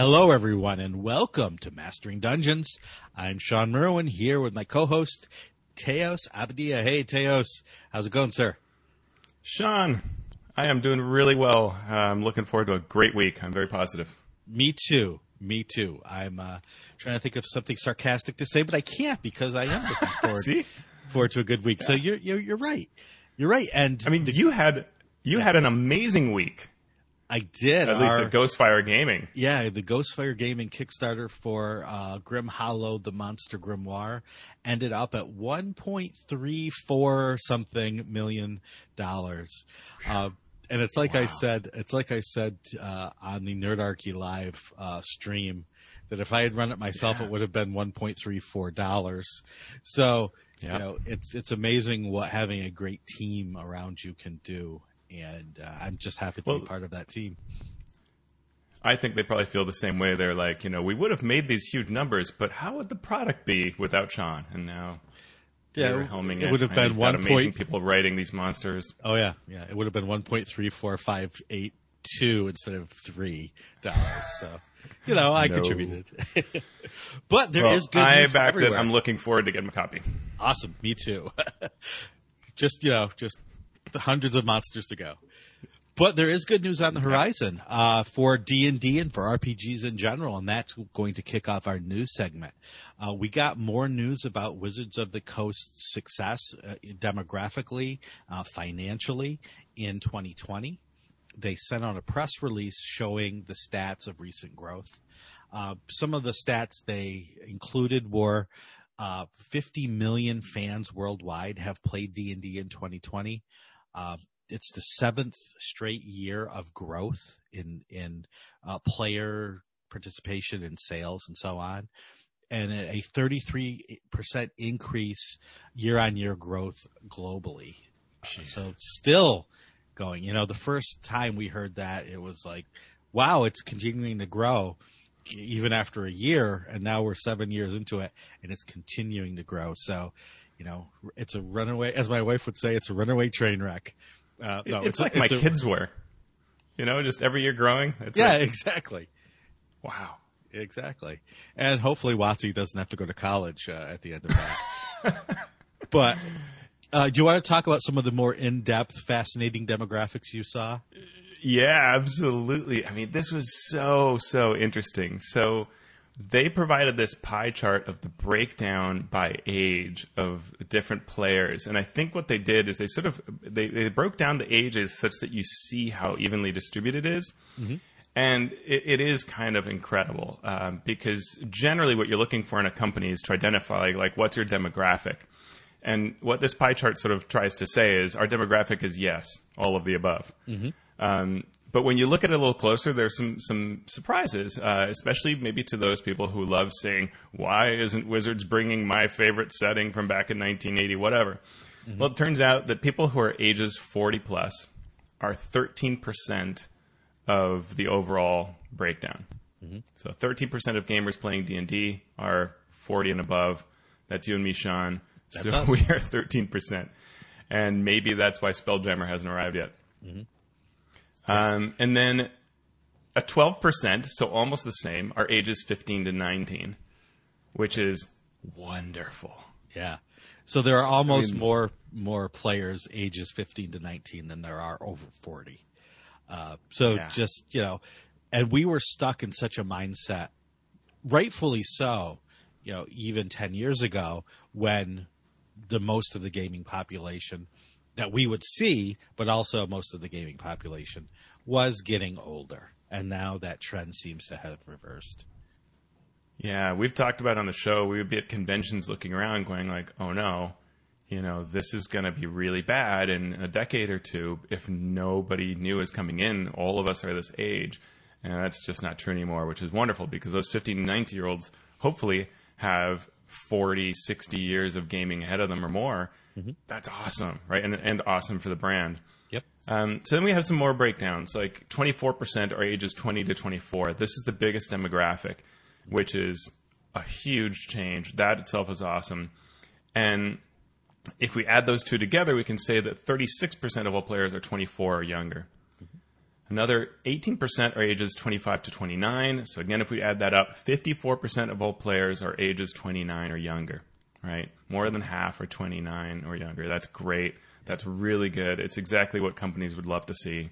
Hello, everyone, and welcome to Mastering Dungeons. I'm Shawn Merwin here with my co-host Teos Abadia. Hey, Teos, how's it going, sir? Shawn, I am doing really well. I'm looking forward to a great week. I'm very positive. Me too. Me too. I'm uh, trying to think of something sarcastic to say, but I can't because I am looking forward, See? forward to a good week. So you're, you're you're right. You're right. And I mean, you had you had an amazing week. I did. At least Our- at Ghostfire Gaming. Yeah, the Ghostfire Gaming Kickstarter for uh, Grim Hollow: The Monster Grimoire ended up at 1.34 something million dollars, uh, and it's like I said, it's like I said uh, on the Nerdarchy Live uh, stream that if I had run it myself, Yeah. it would have been 1.34 dollars. So Yeah. you know, it's it's amazing what having a great team around you can do. And uh, I'm just happy to Well- be part of that team. I think they probably feel the same way. They're like, you know, we would have made these huge numbers, but how would the product be without Shawn? And now Yeah, you're helming it it. would have been you've one amazing point. people writing these monsters. Oh yeah, yeah. It would have been one point three four five eight two instead of three dollars. So you know, I No. contributed. but there is Well, good I news backed it. everywhere. I'm looking forward to getting a copy. awesome. Me too. just you know, just the hundreds of monsters to go. But there is good news on the horizon uh, for D and D and for RPGs in general, and that's going to kick off our news segment. Uh, we got more news about Wizards of the Coast's success uh, demographically, uh, financially in 2020. They sent out a press release showing the stats of recent growth. Uh, some of the stats they included were uh, 50 million fans worldwide have played D&D in 2020. Uh, it's the seventh straight year of growth in in uh, player participation in sales and so on, and a 33 percent increase year on year growth globally. So still going. You know, the first time we heard that, it was like, wow, it's continuing to grow even after a year, and now we're seven years into it, and it's continuing to grow. So, you know, it's a runaway, as my wife would say, it's a runaway train wreck. Uh, no, it's, a- like my a- kids were. You know, just every year growing. It's Yeah, like, exactly, wow. exactly. And hopefully, WotC doesn't have to go to college uh, at the end of that. but uh, do you want to talk about some of the more in-depth, fascinating demographics you saw? Yeah, absolutely. I mean, this was so, so interesting. So they provided this pie chart of the breakdown by age of different players. And I think what they did is they sort of, they, they broke down the ages such that you see how evenly distributed it is. And it, it is kind of incredible um, because generally what you're looking for in a company is to identify like what's your demographic. And what this pie chart sort of tries to say is our demographic is yes, all of the above. Um, but when you look at it a little closer, there's some some surprises, uh, especially maybe to those people who love saying, "Why isn't Wizards bringing my favorite setting from back in 1980, whatever?" Mm-hmm. Well, it turns out that people who are ages 40 plus are 13 percent of the overall breakdown. Mm-hmm. So 13 percent of gamers playing D and D are 40 and above. That's you and me, Shawn. so us. we are 13 percent, and maybe that's why Spelljammer hasn't arrived yet. Mm-hmm. Um, and then a 12%, so almost the same, are ages 15 to 19, which is wonderful. Yeah. So there are almost more more players ages 15 to 19 than there are over 40. Uh, so Yeah. just you know, and we were stuck in such a mindset, rightfully so. You know, even 10 years ago, when the most of the gaming population that we would see, but also most of the gaming population was getting older, and now that trend seems to have reversed. Yeah, we've talked about on the show, we would be at conventions looking around going like, oh no, you know, this is going to be really bad in a decade or two if nobody new is coming in. All of us are this age. And that's just not true anymore, which is wonderful because those 15 and 19 year olds hopefully have 40, 60 years of gaming ahead of them or more. That's awesome, right? And, and awesome for the brand. Yep. Um, so then we have some more breakdowns. Like 24% are ages 20 to 24. This is the biggest demographic, which is a huge change. That itself is awesome. And if we add those two together, we can say that 36% of all players are 24 or younger. Another 18% are ages 25 to 29. So again, if we add that up, 54% of all players are ages 29 or younger, right? More than half are 29 or younger. That's great. That's really good. It's exactly what companies would love to see.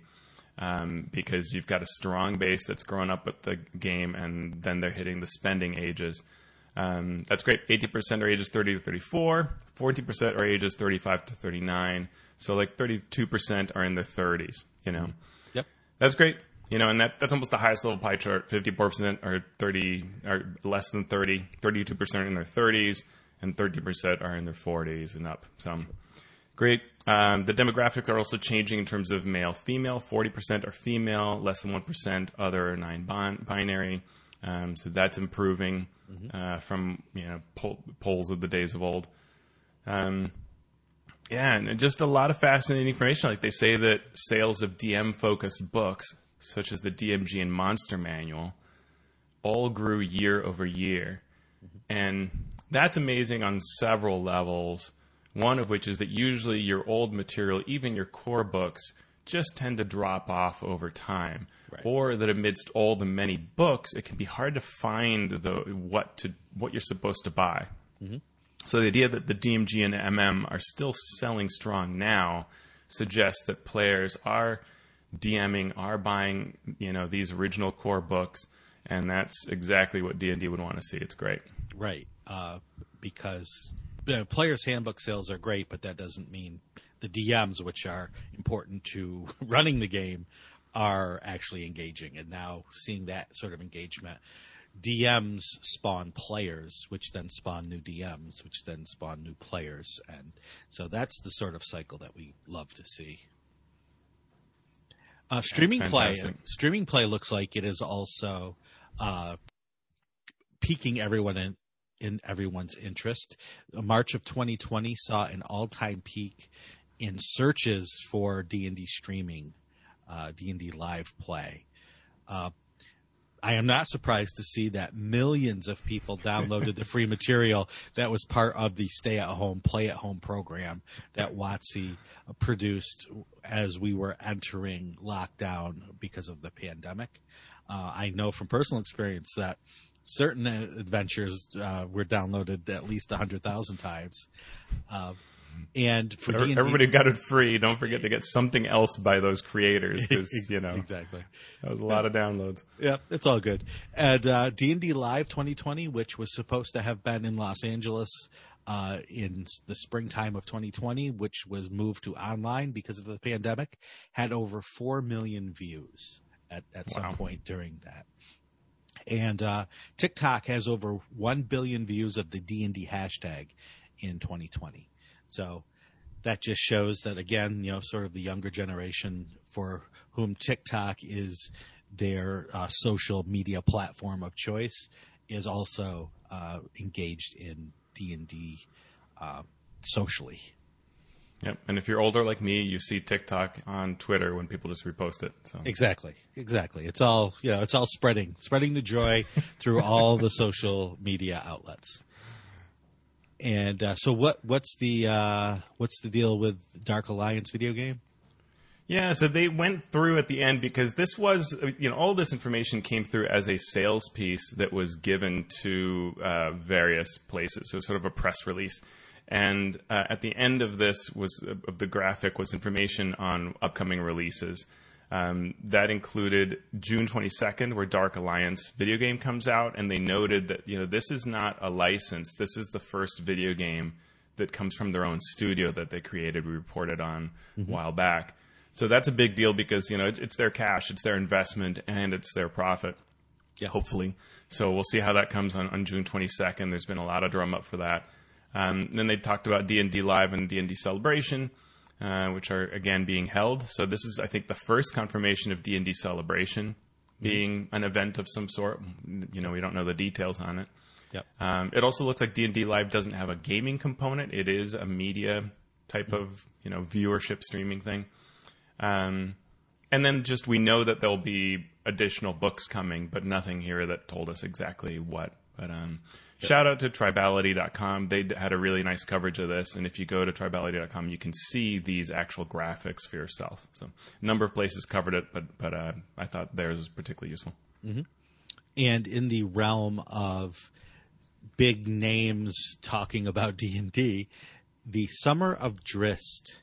Um, because you've got a strong base that's grown up with the game, and then they're hitting the spending ages. Um, that's great. 80% are ages 30 to 34, 40% are ages 35 to 39. So like 32% are in their 30s, you know. Yep. That's great. You know, and that, that's almost the highest level pie chart. 54% are 30, are less than 30, 32% are in their 30s, and 30% are in their 40s and up. So great. Um, the demographics are also changing in terms of male, female. 40% are female, less than 1% other non-binary. Um, so that's improving mm-hmm. uh, from you know poll, polls of the days of old. Um, yeah, and just a lot of fascinating information. Like they say that sales of DM focused books, such as the DMG and Monster Manual, all grew year over year. And that's amazing on several levels. One of which is that usually your old material, even your core books, just tend to drop off over time. Right. Or that amidst all the many books, it can be hard to find the what to what you're supposed to buy. Mm-hmm. So the idea that the DMG and MM are still selling strong now suggests that players are DMing, are buying, you know, these original core books, and that's exactly what D and D would want to see. It's great, right? Uh, because you know, players' handbook sales are great, but that doesn't mean the DMs, which are important to running the game, are actually engaging. And now seeing that sort of engagement DMs spawn players, which then spawn new DMs, which then spawn new players, and so that's the sort of cycle that we love to see. Uh, streaming play, streaming play looks like it is also uh, piquing everyone in, in everyone's interest. March of 2020 saw an all-time peak in searches for D and D streaming, uh, D and D live play. Uh, I am not surprised to see that millions of people downloaded the free material that was part of the stay at home, play at home program that WotC produced as we were entering lockdown because of the pandemic. Uh, I know from personal experience that certain adventures uh, were downloaded at least 100,000 times. Uh, and for D&D, everybody got it free. Don't forget to get something else by those creators because you know exactly that was a lot of downloads. Yeah, it's all good. And uh, D and D Live 2020, which was supposed to have been in Los Angeles uh, in the springtime of 2020, which was moved to online because of the pandemic, had over four million views at at wow. some point during that. And uh, TikTok has over one billion views of the D and D hashtag in 2020. So that just shows that again, you know, sort of the younger generation for whom TikTok is their uh, social media platform of choice is also uh, engaged in D and D uh, socially. Yep, and if you're older like me, you see TikTok on Twitter when people just repost it. So exactly, exactly. It's all you know. It's all spreading, spreading the joy through all the social media outlets. And uh, so, what what's the uh, what's the deal with Dark Alliance video game? Yeah, so they went through at the end because this was, you know, all this information came through as a sales piece that was given to uh, various places. So, sort of a press release. And uh, at the end of this was of the graphic was information on upcoming releases. Um, that included June 22nd, where Dark Alliance video game comes out, and they noted that you know this is not a license. This is the first video game that comes from their own studio that they created. We reported on mm-hmm. a while back, so that's a big deal because you know it's, it's, their cash, it's their investment, and it's their profit. Yeah. Hopefully, so we'll see how that comes on, on June 22nd. There's been a lot of drum up for that. Um, then they talked about D and D Live and D and D Celebration. Uh, which are again being held. So this is, I think, the first confirmation of D and D Celebration being mm-hmm. an event of some sort. You know, we don't know the details on it. Yep. Um, it also looks like D and D Live doesn't have a gaming component. It is a media type mm-hmm. of you know viewership streaming thing. Um, and then just we know that there'll be additional books coming, but nothing here that told us exactly what But um, shout out to tribality.com. They had a really nice coverage of this. And if you go to tribality.com, you can see these actual graphics for yourself. So a number of places covered it, but, but uh, I thought theirs was particularly useful. and in the realm of big names talking about D&D, the Summer of Drizzt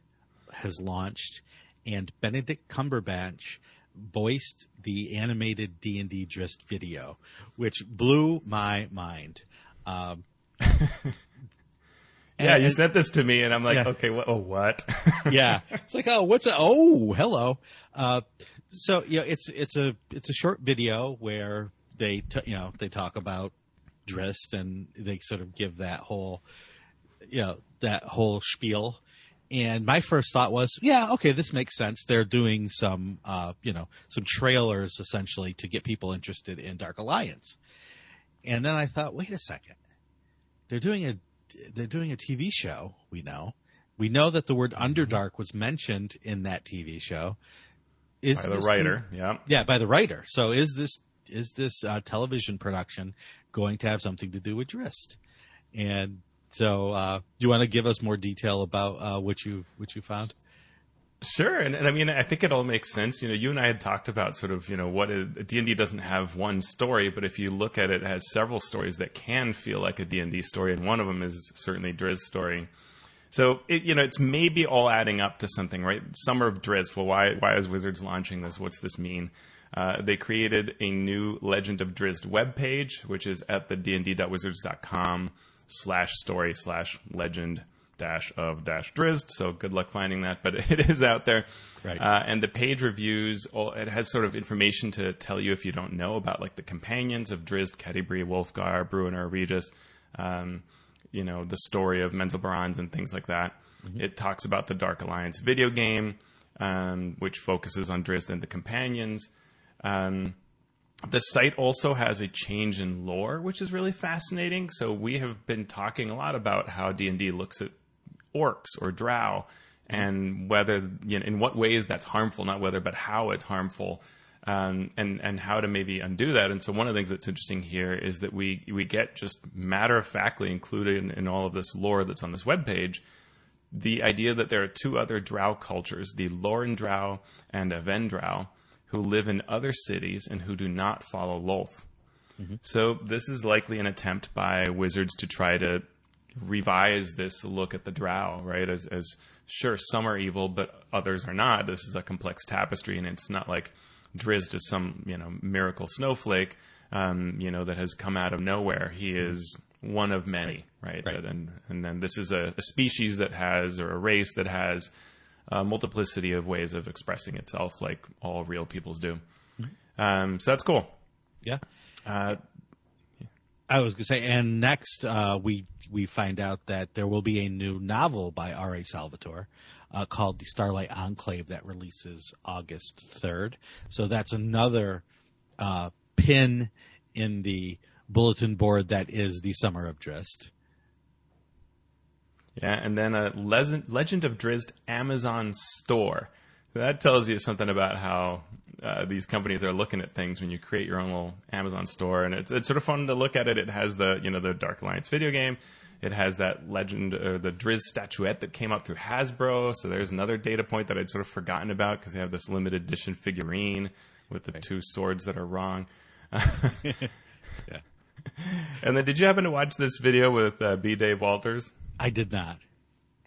has launched and Benedict Cumberbatch voiced the animated D&D Drizzt video, which blew my mind. Um, Yeah, you sent this to me, and I'm like, Yeah. okay, oh, what? yeah, it's like, oh, what's a, oh, hello. Uh, so you know, it's it's a it's a short video where they t- you know they talk about Drizzt and they sort of give that whole you know that whole spiel. And my first thought was, yeah, okay, this makes sense. They're doing some uh, you know some trailers essentially to get people interested in Dark Alliance. And then I thought, wait a second, they're doing a they're doing a TV show. We know. We know that the word Underdark was mentioned in that TV show. Is By the writer, yeah. yeah, by the writer. So is this is this uh, television production going to have something to do with Drizzt? And so, uh, do you want to give us more detail about uh, what you what you found? Sure, and, and I mean, I think it all makes sense. You know, you and I had talked about sort of, you know, what is D and D doesn't have one story, but if you look at it, it has several stories that can feel like a D and D story, and one of them is certainly Drizzt story. So it, you know, it's maybe all adding up to something, right? Summer of Drizzt. Well, why why is Wizards launching this? What's this mean? Uh, they created a new Legend of Drizzt webpage, which is at the dnd.wizards.com slash story slash legend dash of dash Drizzt. So good luck finding that, but it is out there. Right. Uh, and the page reviews, all, it has sort of information to tell you if you don't know about like the companions of Drizzt, Catti-brie, Wulfgar, Bruenor, Regis, um, you know, the story of Menzoberranzan and things like that. It talks about the Dark Alliance video game, um, which focuses on Drizzt and the companions. Um, the site also has a change in lore, which is really fascinating. So we have been talking a lot about how D and D looks at orcs or drow, and whether you know, in what ways that's harmful, not whether, but how it's harmful, um, and and how to maybe undo that. And so one of the things that's interesting here is that we we get just matter of factly included in, in all of this lore that's on this web page, the idea that there are two other drow cultures, the Loren drow and Aven drow, who live in other cities and who do not follow Lolth. So this is likely an attempt by wizards to try to revise this look at the drow, right? As, as sure, some are evil, but others are not. This is a complex tapestry, and it's not like Drizzt is some you know miracle snowflake, um, you know, that has come out of nowhere. He is one of many, right? Right. And and then this is a, a species that has or a race that has a multiplicity of ways of expressing itself, like all real peoples do. Um, so that's cool. Yeah, Uh, I was gonna say, and next uh, we we find out that there will be a new novel by R. A. Salvatore uh, called "The Starlight Enclave" that releases August third. So that's another uh, pin in the bulletin board that is the Summer of Drizzt. Yeah, and then a Legend of Drizzt Amazon store. That tells you something about how uh, these companies are looking at things when you create your own little Amazon store, and it's it's sort of fun to look at it. It has the you know the Dark Alliance video game. It has that Legend or the Drizzt statuette that came up through Hasbro. So there's another data point that I'd sort of forgotten about because they have this limited edition figurine with the two swords that are wrong. Yeah. And then, did you happen to watch this video with uh, B. Dave Walters? I did not.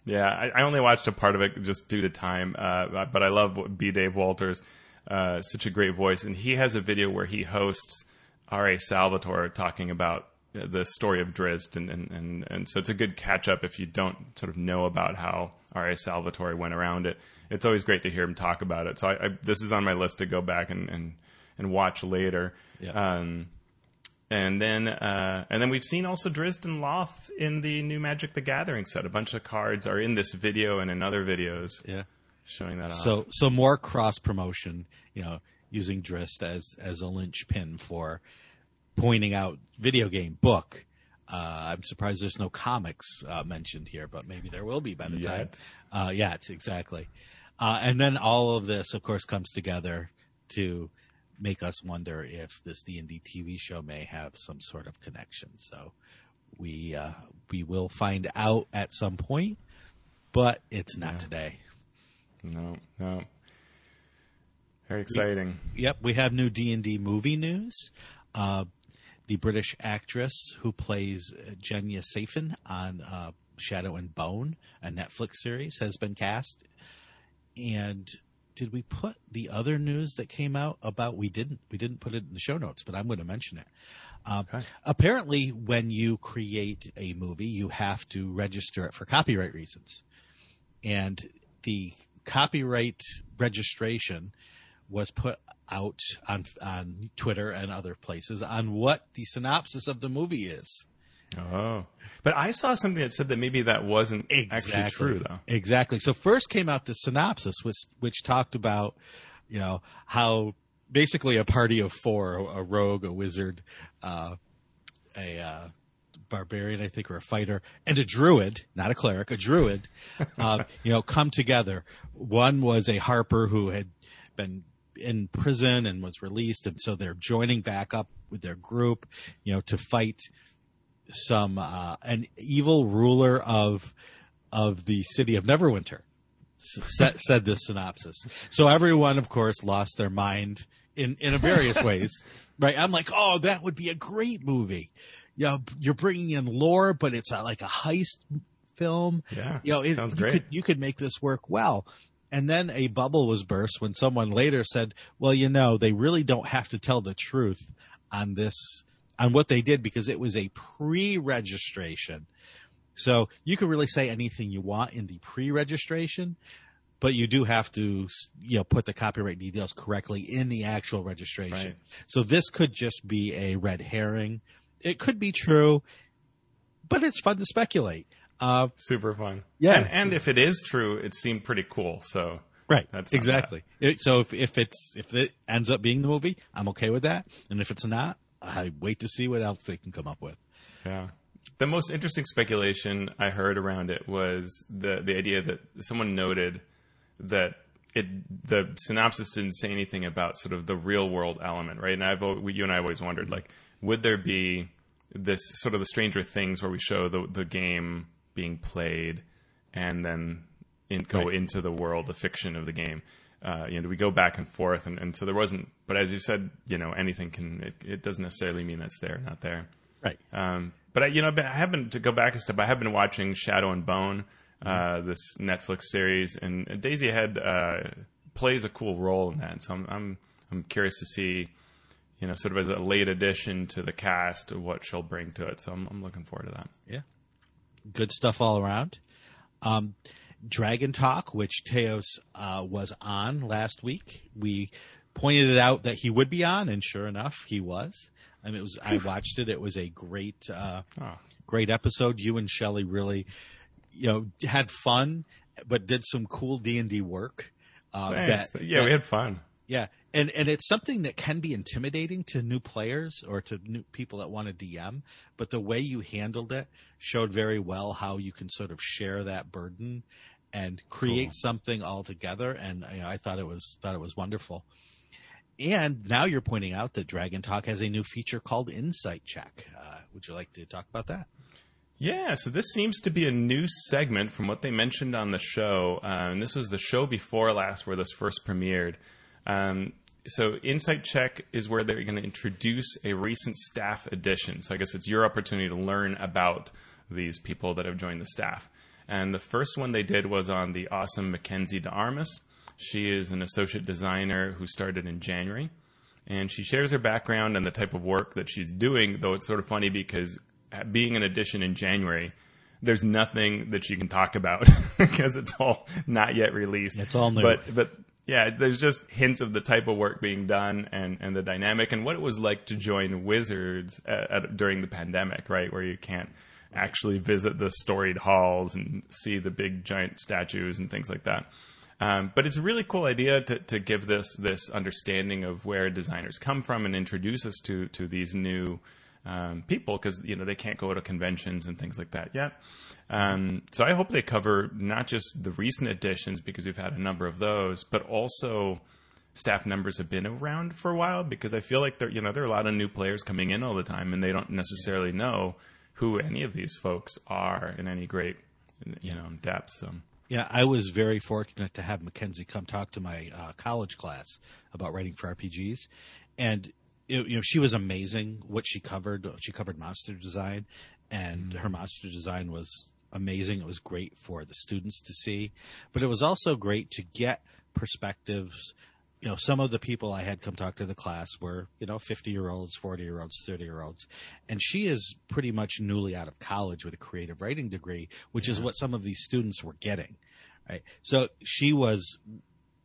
Yeah, I, I only watched a part of it just due to time, uh, but I love B. Dave Walters, uh, such a great voice, and he has a video where he hosts R.A. Salvatore talking about the story of Drizzt, and, and, and, and so it's a good catch up if you don't sort of know about how R.A. Salvatore went around it. It's always great to hear him talk about it. So I, I, this is on my list to go back and, and, and watch later. Yeah. Um, and then, uh, and then we've seen also Drizzt and Lolth in the new Magic the Gathering set. A bunch of cards are in this video and in other videos Yeah. showing that off. So so more cross promotion, you know, using Drizzt as as a linchpin for pointing out video game book. Uh, I'm surprised there's no comics uh, mentioned here, but maybe there will be by the time. Uh, yeah, exactly. Uh, and then all of this, of course, comes together to make us wonder if this D and D TV show may have some sort of connection. So we uh, we will find out at some point, but it's not Yeah. today. No, no. Very exciting. Yep, we have new D and D movie news. Uh, the British actress who plays Genya Safin on uh, Shadow and Bone, a Netflix series, has been cast. And did we put the other news that came out about? We didn't. We didn't put it in the show notes, but I'm going to mention it. Uh, Okay. Apparently, when you create a movie, you have to register it for copyright reasons, and the copyright registration was put out on on Twitter and other places on what the synopsis of the movie is. Oh, but I saw something that said that maybe that wasn't actually true, though. Exactly. So first came out the synopsis, which which talked about, you know, how basically a party of four, a rogue, a wizard, uh, a uh, barbarian, I think, or a fighter, and a druid, not a cleric, a druid, uh, you know, come together. One was a harper who had been in prison and was released, and so they're joining back up with their group, you know, to fight some uh, an evil ruler of of the city of Neverwinter. Said, said this synopsis. So everyone, of course, lost their mind in in various ways. Right? I'm like, oh, that would be a great movie. You know, you're bringing in lore, but it's a, like a heist film. Yeah, You know, it, sounds you great. Could, you could make this work well. And then a bubble was burst when someone later said, well, you know, they really don't have to tell the truth on this, on what they did because it was a pre-registration. So you can really say anything you want in the pre-registration, but you do have to, you know, put the copyright details correctly in the actual registration. Right. So this could just be a red herring. It could be true, but it's fun to speculate. Uh, Super fun. Yeah. and, and if it is true, it seemed pretty cool. So Right. That's exactly. It- so if, if it's if it ends up being the movie, I'm okay with that. And if it's not, I wait to see what else they can come up with. Yeah. The most interesting speculation I heard around it was the the idea that someone noted that it the synopsis didn't say anything about sort of the real world element, right? And I've you and I always wondered like would there be this sort of the Stranger Things where we show the the game being played and then in, go Right. into the world, the fiction of the game. Uh, you know, do we go back and forth? And, and so there wasn't. But as you said, you know, anything can. It, it doesn't necessarily mean that's there, not there. Right. Um, but I, you know, I have been to go back a step. I have been watching Shadow and Bone, uh, this Netflix series, and Daisy Head uh, plays a cool role in that. So I'm, I'm I'm curious to see, you know, sort of as a late addition to the cast, what she'll bring to it. So I'm, I'm looking forward to that. Yeah. Good stuff all around. Um, Dragon Talk, which Teos uh, was on last week, we pointed it out that he would be on, and sure enough, he was. I mean, it was. I watched it. It was a great, uh, Oh. great episode. You and Shelley really, you know, had fun, but did some cool D and D work. Uh, that- yeah, that- we had fun. Yeah, and and it's something that can be intimidating to new players or to new people that want to DM. But the way you handled it showed very well how you can sort of share that burden and create Cool. something all together. And you know, I thought it was thought it was wonderful. And now you're pointing out that Dragon Talk has a new feature called Insight Check. Uh, would you like to talk about that? Yeah, so this seems to be a new segment from what they mentioned on the show. Uh, and this was the show before last where this first premiered. Um, so, Insight Check is where they're going to introduce a recent staff addition. So, I guess it's your opportunity to learn about these people that have joined the staff. And the first one they did was on the awesome Makenzie De Armas. She is an associate designer who started in January and she shares her background and the type of work that she's doing. Though it's sort of funny because being an addition in January, there's nothing that she can talk about because it's all not yet released. It's all new. But but yeah, there's just hints of the type of work being done and and the dynamic and what it was like to join Wizards at, at, during the pandemic, right, where you can't actually visit the storied halls and see the big giant statues and things like that. Um, but it's a really cool idea to, to give this this understanding of where designers come from and introduce us to to these new um, people because you know they can't go to conventions and things like that yet. Um, so I hope they cover not just the recent editions because we've had a number of those, but also staff numbers have been around for a while because I feel like there you know there are a lot of new players coming in all the time and they don't necessarily know who any of these folks are in any great you know depth. So Yeah, I was very fortunate to have Makenzie come talk to my uh, college class about writing for RPGs, and it, you know she was amazing. What she covered, she covered monster design, and her monster design was amazing. It was great for the students to see, but it was also great to get perspectives. You know, some of the people I had come talk to the class were, you know, 50 year olds, 40 year olds, 30 year olds. And she is pretty much newly out of college with a creative writing degree, which is what some of these students were getting. Right. So she was,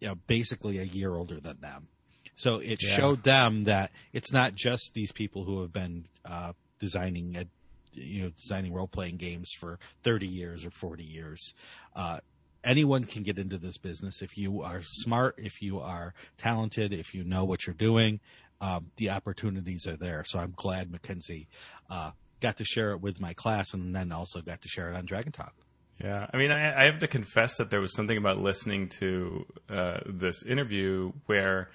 you know, basically a year older than them. So it Yeah. showed them that it's not just these people who have been uh, designing, a, you know, designing role playing games for 30 years or 40 years. Uh, anyone can get into this business if you are smart, if you are talented, if you know what you're doing. Um, the opportunities are there. So I'm glad Makenzie uh, got to share it with my class, and then also got to share it on Dragon Talk. Yeah, I mean, I, I have to confess that there was something about listening to uh, this interview where,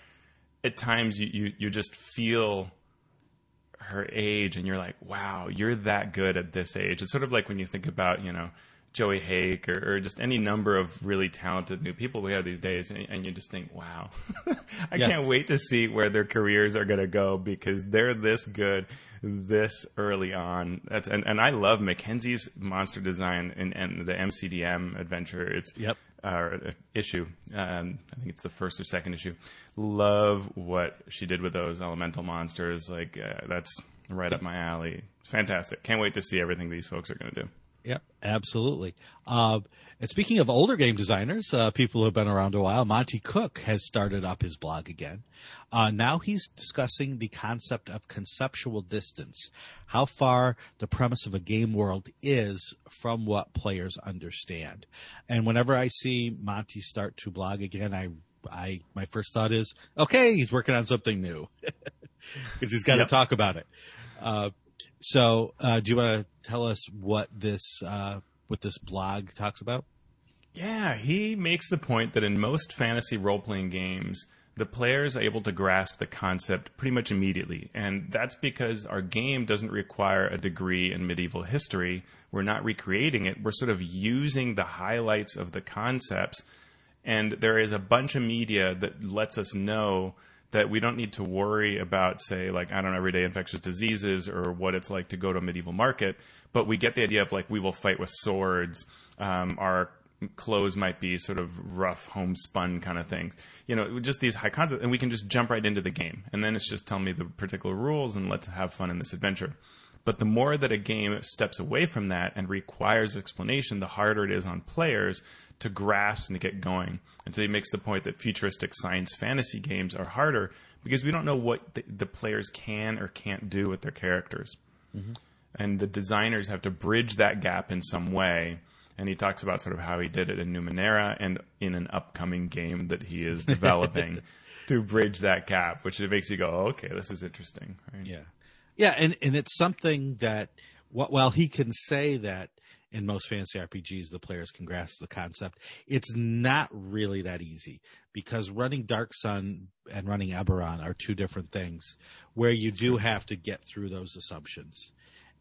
at times, you, you you just feel her age, and you're like, "Wow, you're that good at this age." It's sort of like when you think about, you know, Joey Hake or, or just any number of really talented new people we have these days, and, and you just think, "Wow, I Yeah. can't wait to see where their careers are going to go because they're this good." This early on. That's and, and I love Makenzie's monster design and, and the MCDM adventure. It's Yep. uh, issue um, I think it's the first or second issue. Love what she did with those elemental monsters. Like uh, that's right up my alley. Fantastic. Can't wait to see everything these folks are going to do. Yep, absolutely. Uh, and speaking of older game designers, uh, people who have been around a while, Monte Cook has started up his blog again. Uh, now he's discussing the concept of conceptual distance, how far the premise of a game world is from what players understand. And whenever I see Monte start to blog again, I, I, my first thought is, okay, he's working on something new because he's got to Yep. talk about it. Uh, so, uh, do you want to tell us what this uh, what this blog talks about? Yeah, he makes the point that in most fantasy role playing games, the players are able to grasp the concept pretty much immediately. And that's because our game doesn't require a degree in medieval history. We're not recreating it, we're sort of using the highlights of the concepts. And there is a bunch of media that lets us know that we don't need to worry about, say, like, I don't know, everyday infectious diseases or what it's like to go to a medieval market. But we get the idea of, like, we will fight with swords. Um, our clothes might be sort of rough, homespun kind of things. You know, just these high concepts. And we can just jump right into the game. And then it's just tell me the particular rules and let's have fun in this adventure. But the more that a game steps away from that and requires explanation, the harder it is on players to grasp and to get going. And so he makes the point that futuristic science fantasy games are harder because we don't know what the, the players can or can't do with their characters. Mm-hmm. And the designers have to bridge that gap in some way. And he talks about sort of how he did it in Numenera and in an upcoming game that he is developing to bridge that gap, which it makes you go, oh, okay, this is interesting. Right? Yeah, yeah, and and it's something that wh- while he can say that in most fantasy RPGs the players can grasp the concept, it's not really that easy because running Dark Sun and running Eberron are two different things, where you do have to get through those assumptions,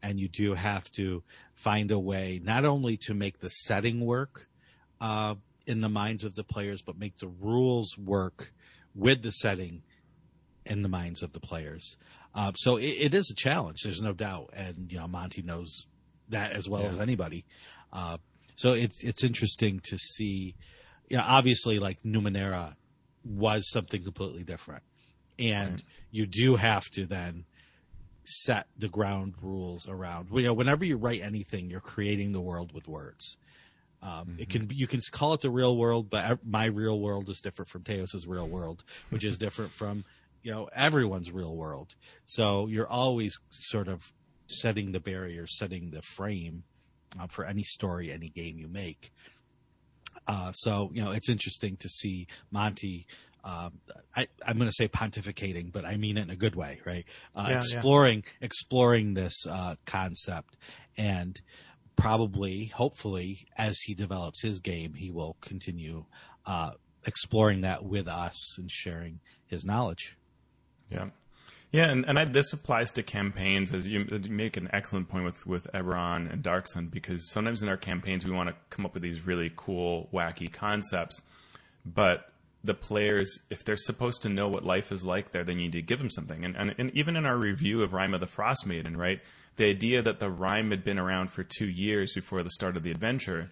and you do have to find a way not only to make the setting work uh, in the minds of the players, but make the rules work with the setting in the minds of the players. Uh, so it, it is a challenge. There's no doubt, and you know Monte knows that as well Yeah. as anybody. Uh, so it's it's interesting to see. You know, obviously, like Numenera was something completely different, and Right. you do have to then set the ground rules around. You know, whenever you write anything, you're creating the world with words. Um, It can be, you can call it the real world, but my real world is different from Teos's real world, which is different from you know everyone's real world. So you're always sort of setting the barrier setting the frame uh, for any story, any game you make. Uh, so you know it's interesting to see Monte. Um, I, I'm going to say pontificating, but I mean it in a good way, right? Uh, Yeah, yeah. exploring exploring this uh, concept, and probably, hopefully, as he develops his game, he will continue uh, exploring that with us and sharing his knowledge. Yeah. Yeah, and, and I, this applies to campaigns as you, you, make an excellent point with with Eberron and Dark Sun because sometimes in our campaigns we want to come up with these really cool, wacky concepts, but the players, if they're supposed to know what life is like there, then you need to give them something. And, and, and even in our review of Rime of the Frost Maiden, right, the idea that the rime had been around for two years before the start of the adventure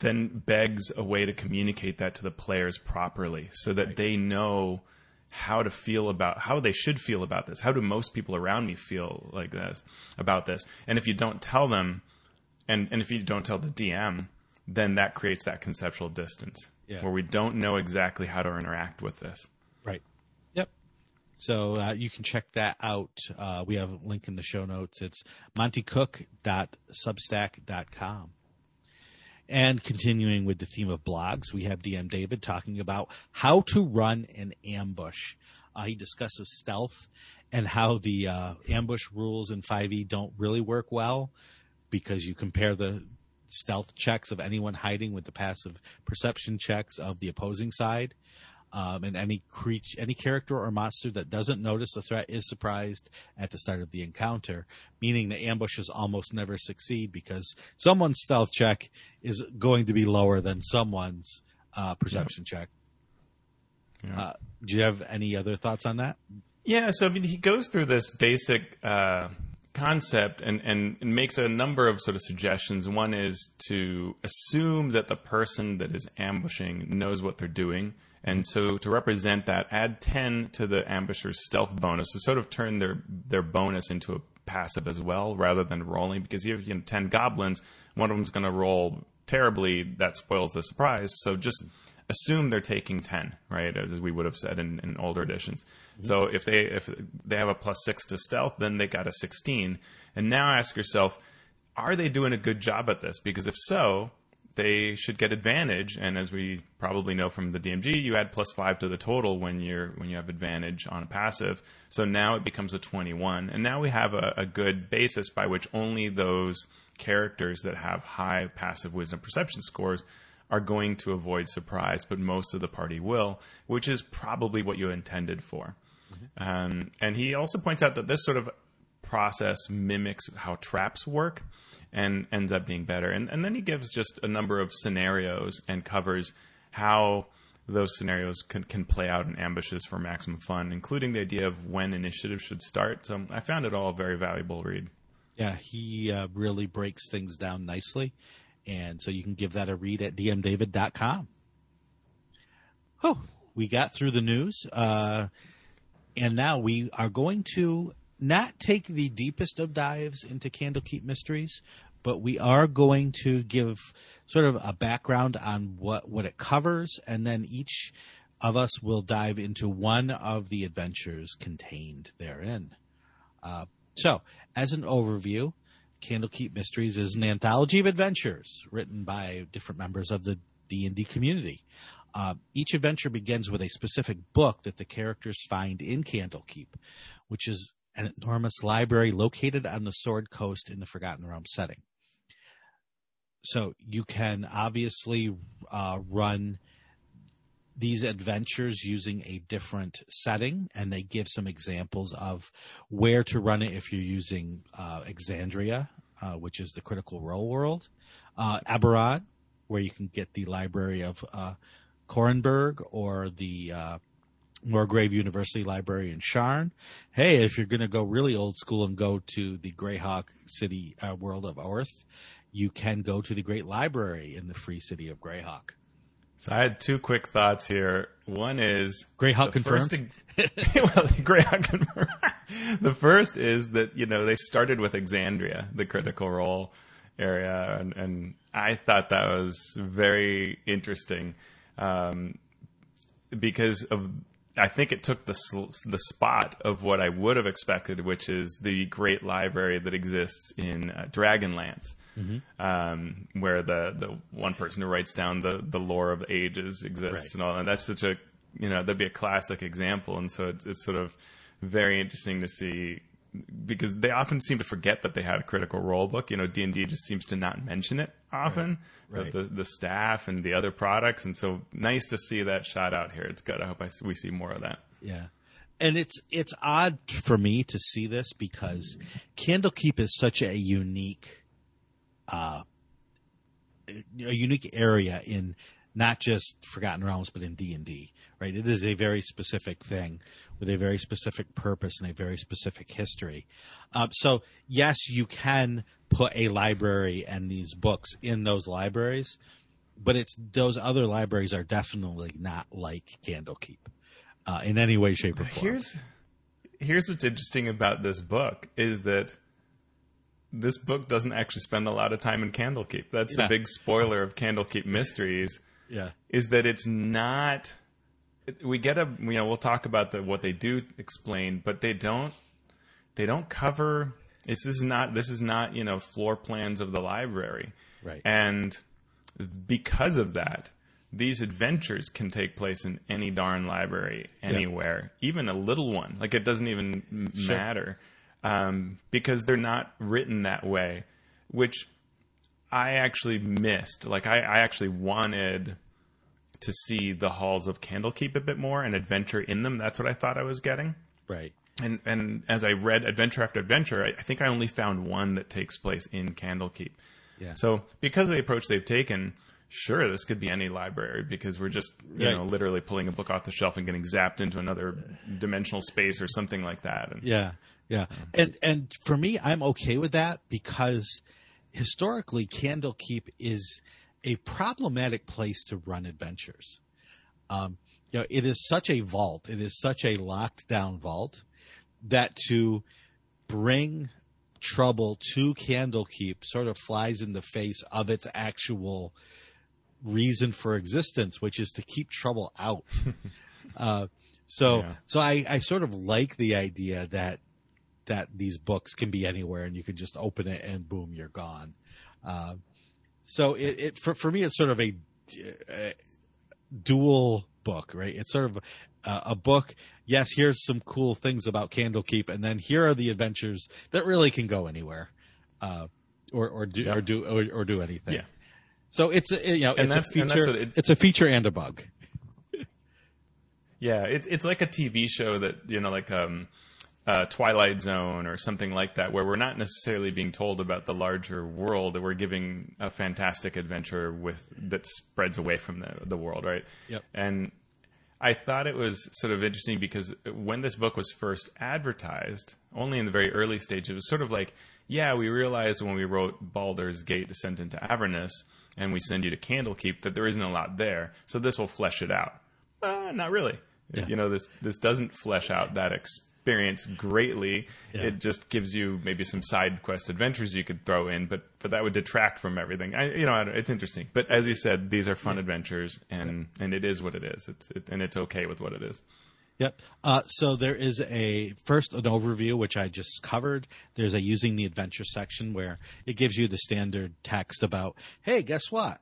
then begs a way to communicate that to the players properly so that right. they know how to feel about how they should feel about this. How do most people around me feel like this about this? And if you don't tell them, and and if you don't tell the DM, then that creates that conceptual distance yeah. where we don't know exactly how to interact with this. Right. Yep. So uh, you can check that out. Uh, we have a link in the show notes. It's montecook.substack.com. And continuing with the theme of blogs, we have DM David talking about how to run an ambush. Uh, he discusses stealth and how the uh, ambush rules in 5e don't really work well because you compare the stealth checks of anyone hiding with the passive perception checks of the opposing side. Um, and any creature, any character or monster that doesn't notice the threat is surprised at the start of the encounter, meaning the ambushes almost never succeed because someone's stealth check is going to be lower than someone's uh, perception yep. check. Yeah. Uh, do you have any other thoughts on that? Yeah, so I mean, he goes through this basic uh, concept and, and, and makes a number of sort of suggestions. One is to assume that the person that is ambushing knows what they're doing and so to represent that, add 10 to the ambusher's stealth bonus to sort of turn their, their bonus into a passive as well rather than rolling. Because if you have 10 goblins, one of them's going to roll terribly, that spoils the surprise. So just assume they're taking 10, right? As we would have said in, in older editions. Mm-hmm. So if they, if they have a plus six to stealth, then they got a 16. And now ask yourself, are they doing a good job at this? Because if so, they should get advantage. And as we probably know from the DMG, you add plus five to the total when you're when you have advantage on a passive. So now it becomes a 21, and now we have a, a good basis by which only those characters that have high passive wisdom perception scores are going to avoid surprise, but most of the party will, which is probably what you intended for. Mm-hmm. Um, and he also points out that this sort of process mimics how traps work and ends up being better. And, and then he gives just a number of scenarios and covers how those scenarios can, can play out in ambushes for maximum fun, including the idea of when initiative should start. So I found it all a very valuable read. Yeah, he uh, really breaks things down nicely. And so you can give that a read at dmdavid.com. Oh, we got through the news. Uh, and now we are going to not take the deepest of dives into Candlekeep Mysteries, but we are going to give sort of a background on what, what it covers, and then each of us will dive into one of the adventures contained therein. Uh, so, as an overview, Candlekeep Mysteries is an anthology of adventures written by different members of the D&D community. Uh, each adventure begins with a specific book that the characters find in Candlekeep, which is an enormous library located on the Sword Coast in the Forgotten Realm setting. So you can obviously uh, run these adventures using a different setting, and they give some examples of where to run it if you're using uh, Exandria, uh, which is the Critical Role world, uh, Eberron, where you can get the library of uh, Korranberg or the Morgrave University Library in Sharn. Hey, if you're going to go really old school and go to the Greyhawk City uh, world of Oerth, you can go to the Great Library in the Free City of Greyhawk. So I had two quick thoughts here. One is Greyhawk confirmed. First, well, Greyhawk confirmed. the first is that you know they started with Exandria, the Critical Role area, and, and I thought that was very interesting um, because of I think it took the the spot of what I would have expected, which is the great library that exists in uh, Dragonlance, mm-hmm. um, where the the one person who writes down the the lore of ages exists right. and all. And that's such a you know that'd be a classic example. And so it's, it's sort of very interesting to see because they often seem to forget that they had a critical role book. You know, D and D just seems to not mention it often. Right, right. The, the staff and the other products, and so nice to see that shot out here. It's good. I hope I, we see more of that. Yeah. And it's it's odd for me to see this because Candlekeep is such a unique uh a unique area in not just Forgotten Realms but in D&D, right? It is a very specific thing with a very specific purpose and a very specific history. Uh, so yes, you can put a library and these books in those libraries, but it's those other libraries are definitely not like Candlekeep uh, in any way, shape, or form. Here's here's what's interesting about this book is that this book doesn't actually spend a lot of time in Candlekeep. That's the big spoiler of Candlekeep Mysteries. yeah, is that it's not we get a you know we'll talk about the what they do explain but they don't they don't cover it's this is not this is not you know floor plans of the library Right. and because of that these adventures can take place in any darn library anywhere even a little one like it doesn't even Sure. matter um, because they're not written that way which I actually missed. Like I, I actually wanted to see the halls of Candlekeep a bit more and adventure in them. That's what I thought I was getting. right. And and as I read adventure after adventure, I, I think I only found one that takes place in Candlekeep. Yeah. So because of the approach they've taken, sure, this could be any library because we're just you Right. know literally pulling a book off the shelf and getting zapped into another dimensional space or something like that. And Yeah, yeah, and and for me, I'm okay with that because historically, Candlekeep is a problematic place to run adventures. Um, you know, it is such a vault. It is such a locked down vault that to bring trouble to Candlekeep sort of flies in the face of its actual reason for existence, which is to keep trouble out. uh, so, Yeah. so I, I sort of like the idea that that these books can be anywhere and you can just open it and boom, you're gone. Um, so it, it for for me, it's sort of a, uh dual book, right? It's sort of a, a book. Yes, here's some cool things about Candlekeep, and then here are the adventures that really can go anywhere, uh, or or do Yeah. or do or, or do anything. Yeah. So it's a, you know And it's a that's- and feature. it- it's a feature and a bug. Yeah, it's it's like a TV show that you know, like um, uh, Twilight Zone or something like that, where we're not necessarily being told about the larger world, that we're giving a fantastic adventure with that spreads away from the the world, right? Yep. And I thought it was sort of interesting because when this book was first advertised, only in the very early stage, it was sort of like, yeah, we realized when we wrote Baldur's Gate Descent into Avernus and we send you to Candlekeep that there isn't a lot there, so this will flesh it out. Uh, not really. Yeah. You know, this this doesn't flesh out that experience greatly. Yeah. It just gives you maybe some side quest adventures you could throw in, but but that would detract from everything. I, you know, I don't- it's interesting. But as you said, these are fun adventures, and and it is what it is. It's it, and it's okay with what it is. Yep. Uh, so there is a first an overview which I just covered. There's a using the adventure section where it gives you the standard text about, hey, guess what?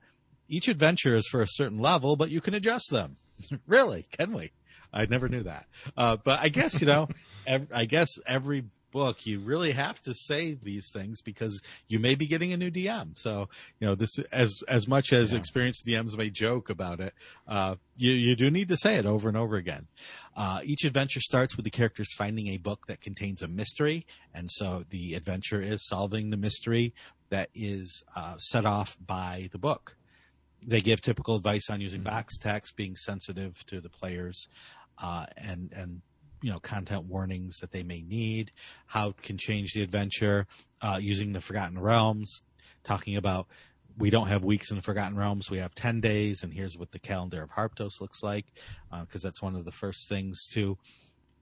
Each adventure is for a certain level, but you can adjust them. really? Can we? I never knew that. Uh, but I guess you know, ev- I guess every book you really have to say these things because you may be getting a new DM. So you know this as as much as experienced DMs may joke about it, uh, you you do need to say it over and over again. Uh, each adventure starts with the characters finding a book that contains a mystery, and so the adventure is solving the mystery that is uh, set off by the book. They give typical advice on using box text, being sensitive to the players, uh, and and you know content warnings that they may need, how it can change the adventure, uh, using the Forgotten Realms, talking about we don't have weeks in the Forgotten Realms, we have ten days, and here's what the calendar of Harptos looks like, because that's one of the first things to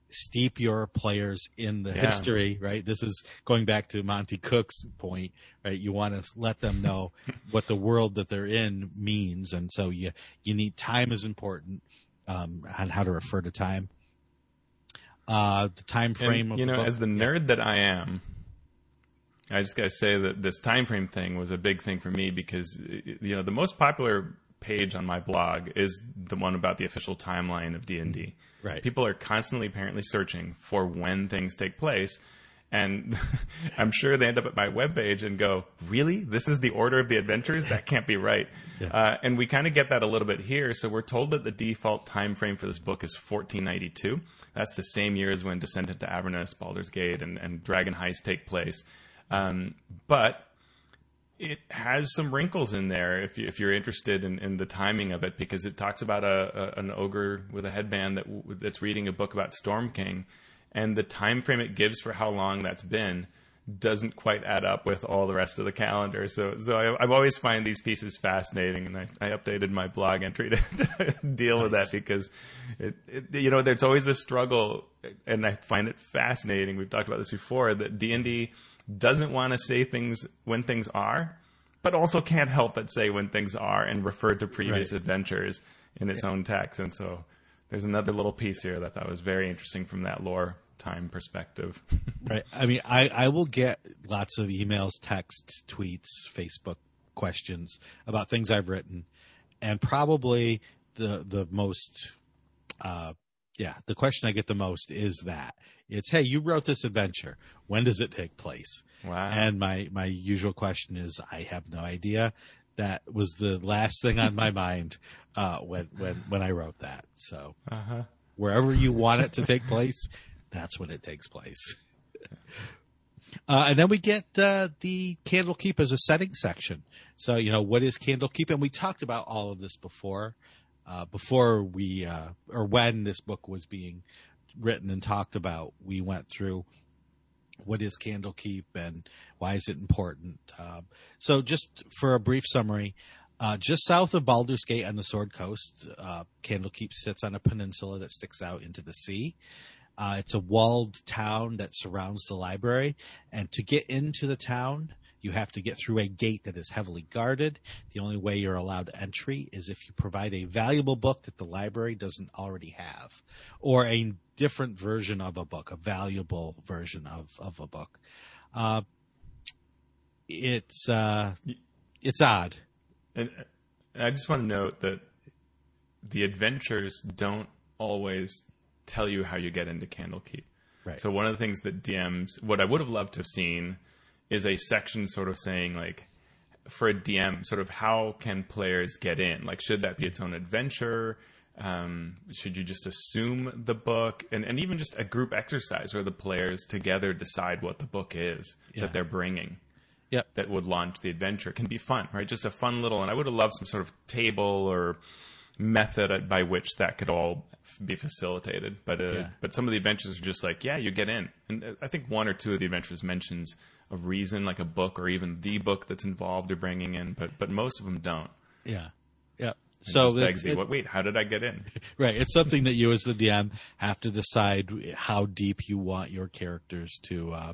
steep your players in the Yeah. history, right? This is going back to Monte Cook's point, right? You want to let them know what the world that they're in means, and so you you need time is important um, on how to refer to time. Uh, the time frame And, of you the know, book. as the nerd that I am, I just gotta say that this time frame thing was a big thing for me because you know the most popular page on my blog is the one about the official timeline of D and D. Right. People are constantly apparently searching for when things take place, And I'm sure they end up at my webpage and go, really? This is the order of the adventures? That can't be right. Yeah. Uh, and we kind of get that a little bit here. So we're told that the default time frame for this book is 1492. That's the same year as when Descent into Avernus, Baldur's Gate, and, and Dragon Heist take place. Um, but it has some wrinkles in there if, you, if you're interested in, in, the timing of it because it talks about a, a, an ogre with a headband that that's reading a book about Storm King and the time frame it gives for how long that's been doesn't quite add up with all the rest of the calendar. So, so I, I always find these pieces fascinating, and I, I updated my blog entry to, to deal nice. with that because, it, it, you know, there's always a struggle, and I find it fascinating. We've talked about this before that D and D doesn't want to say things when things are, but also can't help but say when things are and refer to previous right. adventures in its yeah. own text. And so, there's another little piece here that I thought was very interesting from that lore time perspective. right. I mean, I, I will get lots of emails, text, tweets, Facebook questions about things I've written, and probably the the most, uh, yeah, the question I get the most is that it's, hey, you wrote this adventure. When does it take place? Wow. And my my usual question is, I have no idea. That was the last thing on my mind uh, when when when I wrote that. So. Uh-huh wherever you want it to take place, that's when it takes place. Uh, and then we get uh, the Candlekeep as a setting section. So, you know, what is Candlekeep? And we talked about all of this before, uh, before we, uh, or when this book was being written and talked about. We went through what is Candlekeep and why is it important. Um, so, just for a brief summary, uh, just south of Baldur's Gate on the Sword Coast, uh, Candlekeep sits on a peninsula that sticks out into the sea. Uh, it's a walled town that surrounds the library, and to get into the town, you have to get through a gate that is heavily guarded. The only way you're allowed entry is if you provide a valuable book that the library doesn't already have, or a different version of a book, a valuable version of, of a book. Uh, it's uh, it's odd. And I just want to note that the adventures don't always tell you how you get into Candlekeep. Right. So one of the things that DMs, what I would have loved to have seen, is a section sort of saying like, for a DM, sort of how can players get in? Like, should that be its own adventure? Um, should you just assume the book and, and even just a group exercise where the players together decide what the book is yeah. that they're bringing yep. that would launch the adventure can be fun right just a fun little and i would have loved some sort of table or method by which that could all be facilitated. But uh, yeah. but some of the adventures are just like, yeah, you get in. And uh, I think one or two of the adventures mentions a reason, like a book or even the book that's involved or bringing in. But but most of them don't. Yeah, yeah. It so begs the, it, wait, how did I get in? Right. It's something that you as the DM have to decide how deep you want your characters to, uh,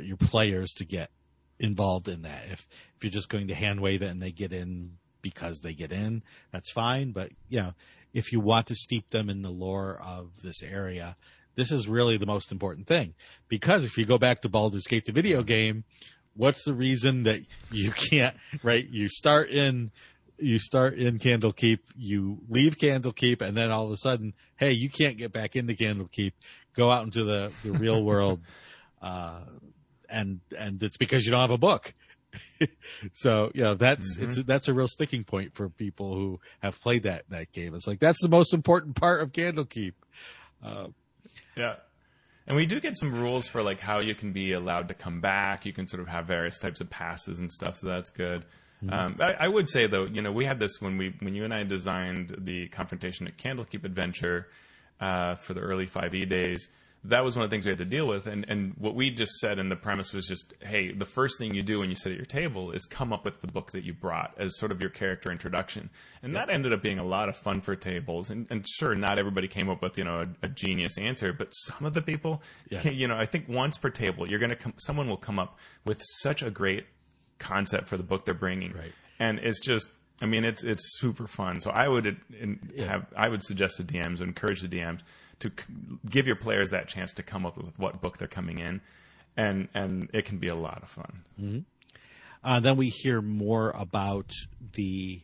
your players to get involved in that. If if you're just going to hand wave it and they get in because they get in, that's fine. But you know, if you want to steep them in the lore of this area, this is really the most important thing. Because if you go back to Baldur's Gate, the video game, what's the reason that you can't? Right, you start in you start in Candlekeep, you leave Candlekeep, and then all of a sudden, hey, you can't get back into Candlekeep. Go out into the, the real world, uh, and and it's because you don't have a book. so you know that's mm-hmm. it's that's a real sticking point for people who have played that that game. It's like that's the most important part of Candlekeep. Uh, yeah, and we do get some rules for like how you can be allowed to come back. You can sort of have various types of passes and stuff, so that's good. Mm-hmm. Um, I, I, would say though, you know, we had this when we when you and I designed the confrontation at Candlekeep Adventure uh, for the early 5e days that was one of the things we had to deal with. And, and what we just said in the premise was just, hey, the first thing you do when you sit at your table is come up with the book that you brought as sort of your character introduction. And that ended up being a lot of fun for tables. And, and sure, not everybody came up with, you know, a, a genius answer, but some of the people, yeah. can, you know, I think once per table, you're going to come, someone will come up with such a great concept for the book they're bringing. Right. And it's just, I mean, it's it's super fun. So I would have yeah. I would suggest the DMs, encourage the DMs to give your players that chance to come up with what book they're coming in, and and it can be a lot of fun. Mm-hmm. Uh, then we hear more about the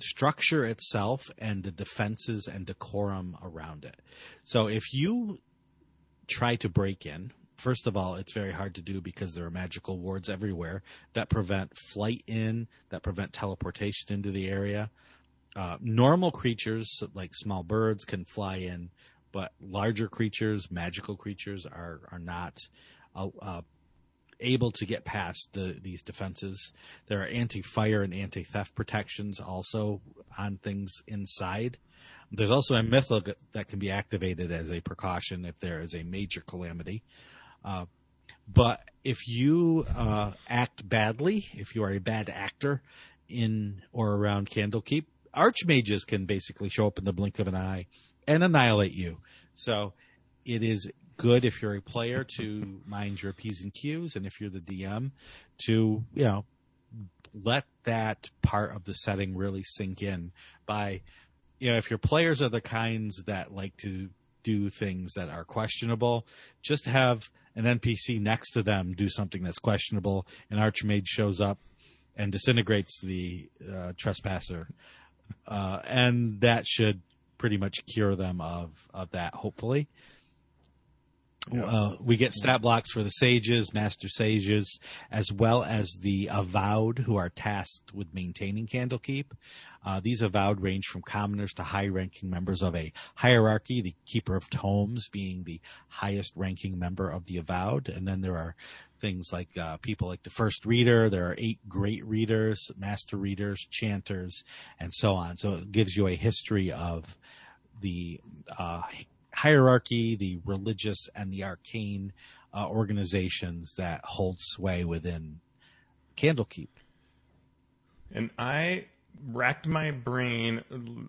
structure itself and the defenses and decorum around it. So if you try to break in first of all, it's very hard to do because there are magical wards everywhere that prevent flight in, that prevent teleportation into the area. Uh, normal creatures like small birds can fly in, but larger creatures, magical creatures, are are not uh, uh, able to get past the these defenses. There are anti-fire and anti-theft protections also on things inside. There's also a mythic that can be activated as a precaution if there is a major calamity. Uh, but if you uh, act badly, if you are a bad actor in or around Candlekeep, archmages can basically show up in the blink of an eye and annihilate you. So it is good if you're a player to mind your P's and Q's, and if you're the DM to, you know, let that part of the setting really sink in by, you know, if your players are the kinds that like to do things that are questionable, just have an NPC next to them do something that's questionable. An archmage shows up and disintegrates the uh, trespasser, uh, and that should pretty much cure them of of that. Hopefully, uh, we get stat blocks for the sages, master sages, as well as the avowed who are tasked with maintaining Candlekeep. Uh, these avowed range from commoners to high-ranking members of a hierarchy. The keeper of tomes being the highest-ranking member of the avowed, and then there are things like uh, people like the first reader. There are eight great readers, master readers, chanters, and so on. So it gives you a history of the uh, hierarchy, the religious and the arcane uh, organizations that hold sway within Candlekeep. And I racked my brain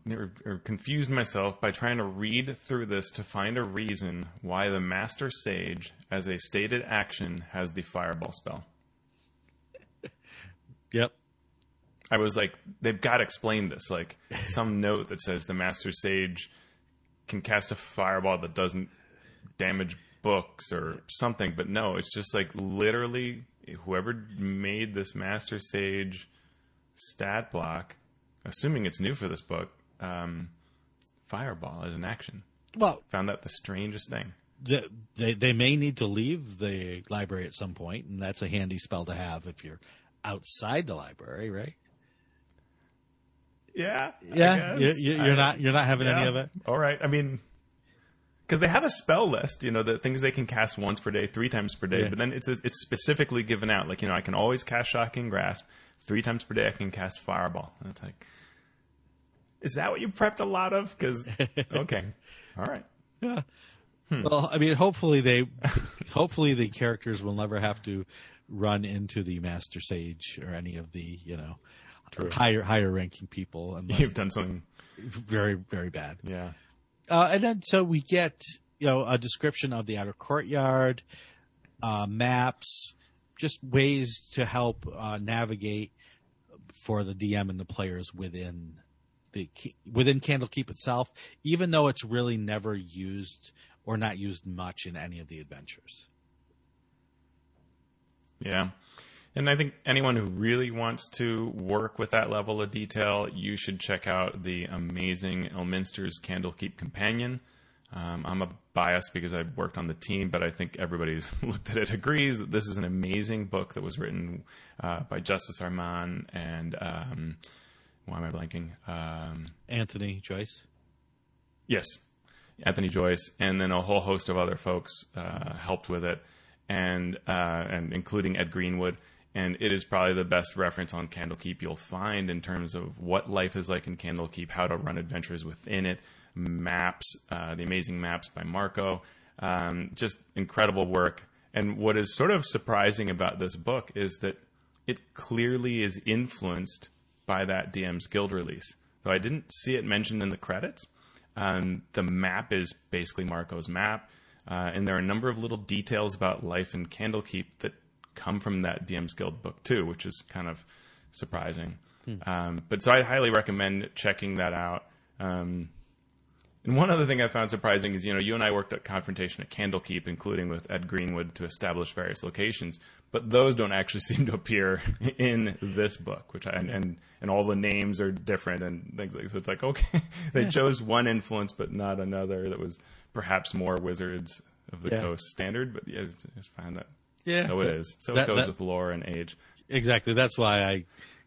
or, or, confused myself by trying to read through this to find a reason why the Master Sage, as a stated action, has the Fireball spell. Yep. I was like, they've got to explain this. Like some note that says the Master Sage can cast a fireball that doesn't damage books or something. But no, it's just like literally whoever made this Master Sage stat block, assuming it's new for this book, um, fireball as an action. Well, found that the strangest thing. The, they they may need to leave the library at some point, and that's a handy spell to have if you're outside the library, right? Yeah, yeah. You, are not you're not having yeah. any of it. All right. I mean, because they have a spell list, you know, the things they can cast once per day, three times per day. Yeah. But then it's it's specifically given out, like you know, I can always cast Shocking Grasp three times per day. I can cast Fireball, and it's like, is that what you prepped a lot of? Because okay, all right, yeah. Hmm. Well, I mean, hopefully they, hopefully the characters will never have to run into the Master Sage or any of the you know True. higher higher ranking people. and You've done something very very bad. Yeah. Uh, and then so we get you know a description of the outer courtyard, uh, maps, just ways to help uh, navigate for the DM and the players within the within Candlekeep itself, even though it's really never used or not used much in any of the adventures. Yeah. And I think anyone who really wants to work with that level of detail, you should check out the amazing Elminster's Candlekeep Companion. Um, I'm a bias because I've worked on the team, but I think everybody who's looked at it agrees that this is an amazing book that was written uh, by Justice Arman and um, why am I blanking? Um, Anthony Joyce. Yes, Anthony Joyce, and then a whole host of other folks uh, helped with it, and uh, and including Ed Greenwood and it is probably the best reference on Candlekeep you'll find in terms of what life is like in Candlekeep, how to run adventures within it, maps, uh, the amazing maps by Marco, um, just incredible work. And what is sort of surprising about this book is that it clearly is influenced by that DM's Guild release. Though I didn't see it mentioned in the credits, um, the map is basically Marco's map. Uh, and there are a number of little details about life in Candlekeep that come from that DM's Guild book too, which is kind of surprising. Hmm. Um, but so I highly recommend checking that out. Um, and one other thing I found surprising is, you know, you and I worked at Confrontation at Candlekeep, including with Ed Greenwood to establish various locations, but those don't actually seem to appear in this book, which I, and, and, all the names are different and things like so. It's like, okay, they yeah. chose one influence, but not another that was perhaps more Wizards of the Yeah. coast standard, but yeah, just find that. Yeah, so it that- is. So that- it goes that- with lore and age. Exactly. That's why I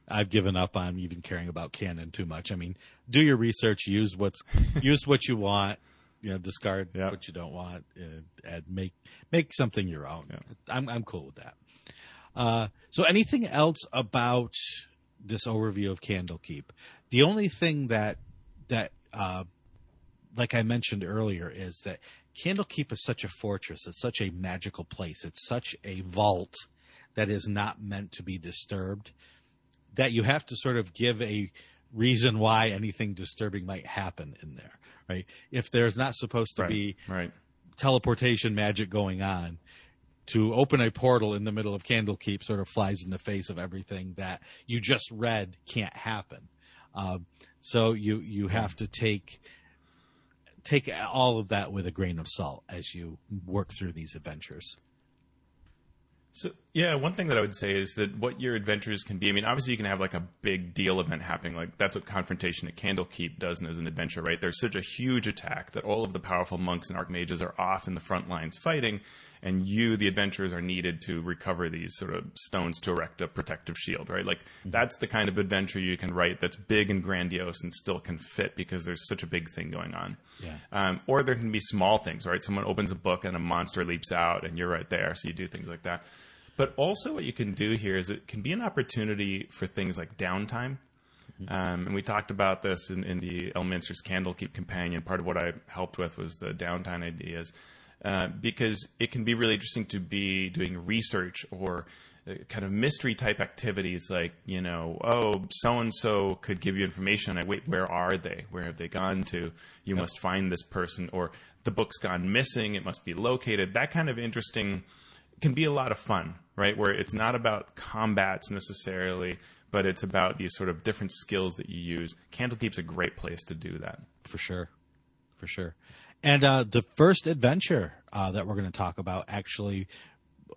I've given up on even caring about canon too much. I mean, do your research, use what's use what you want, you know, discard Yeah. what you don't want, uh, and make make something your own. I'm I'm cool with that. Uh, so, anything else about this overview of Candlekeep? The only thing that that uh, like I mentioned earlier, is that Candlekeep is such a fortress. It's such a magical place. It's such a vault that is not meant to be disturbed. That you have to sort of give a reason why anything disturbing might happen in there, right? If there's not supposed to Right. be Right. teleportation magic going on, to open a portal in the middle of Candlekeep sort of flies in the face of everything that you just read can't happen. Um, so you you have to take take all of that with a grain of salt as you work through these adventures. So yeah, one thing that I would say is that what your adventures can be. I mean, obviously you can have like a big deal event happening. Like that's what Confrontation at Candlekeep does as an adventure, right? There's such a huge attack that all of the powerful monks and archmages are off in the front lines fighting, and you, the adventurers, are needed to recover these sort of stones to erect a protective shield, right? Like that's the kind of adventure you can write that's big and grandiose and still can fit because there's such a big thing going on. Yeah. Um, or there can be small things, right? Someone opens a book and a monster leaps out, and you're right there, so you do things like that. But also, what you can do here is it can be an opportunity for things like downtime. Um, and we talked about this in, in the Elminster's Candlekeep Companion. Part of what I helped with was the downtime ideas. Uh, because it can be really interesting to be doing research or uh, kind of mystery type activities like, you know, oh, so and so could give you information. I wait, where are they? Where have they gone to? You must find this person. Or the book's gone missing. It must be located. That kind of interesting can be a lot of fun, right? Where it's not about combats necessarily, but it's about these sort of different skills that you use. Candlekeep's a great place to do that. For sure. For sure. And uh, the first adventure uh, that we're going to talk about actually,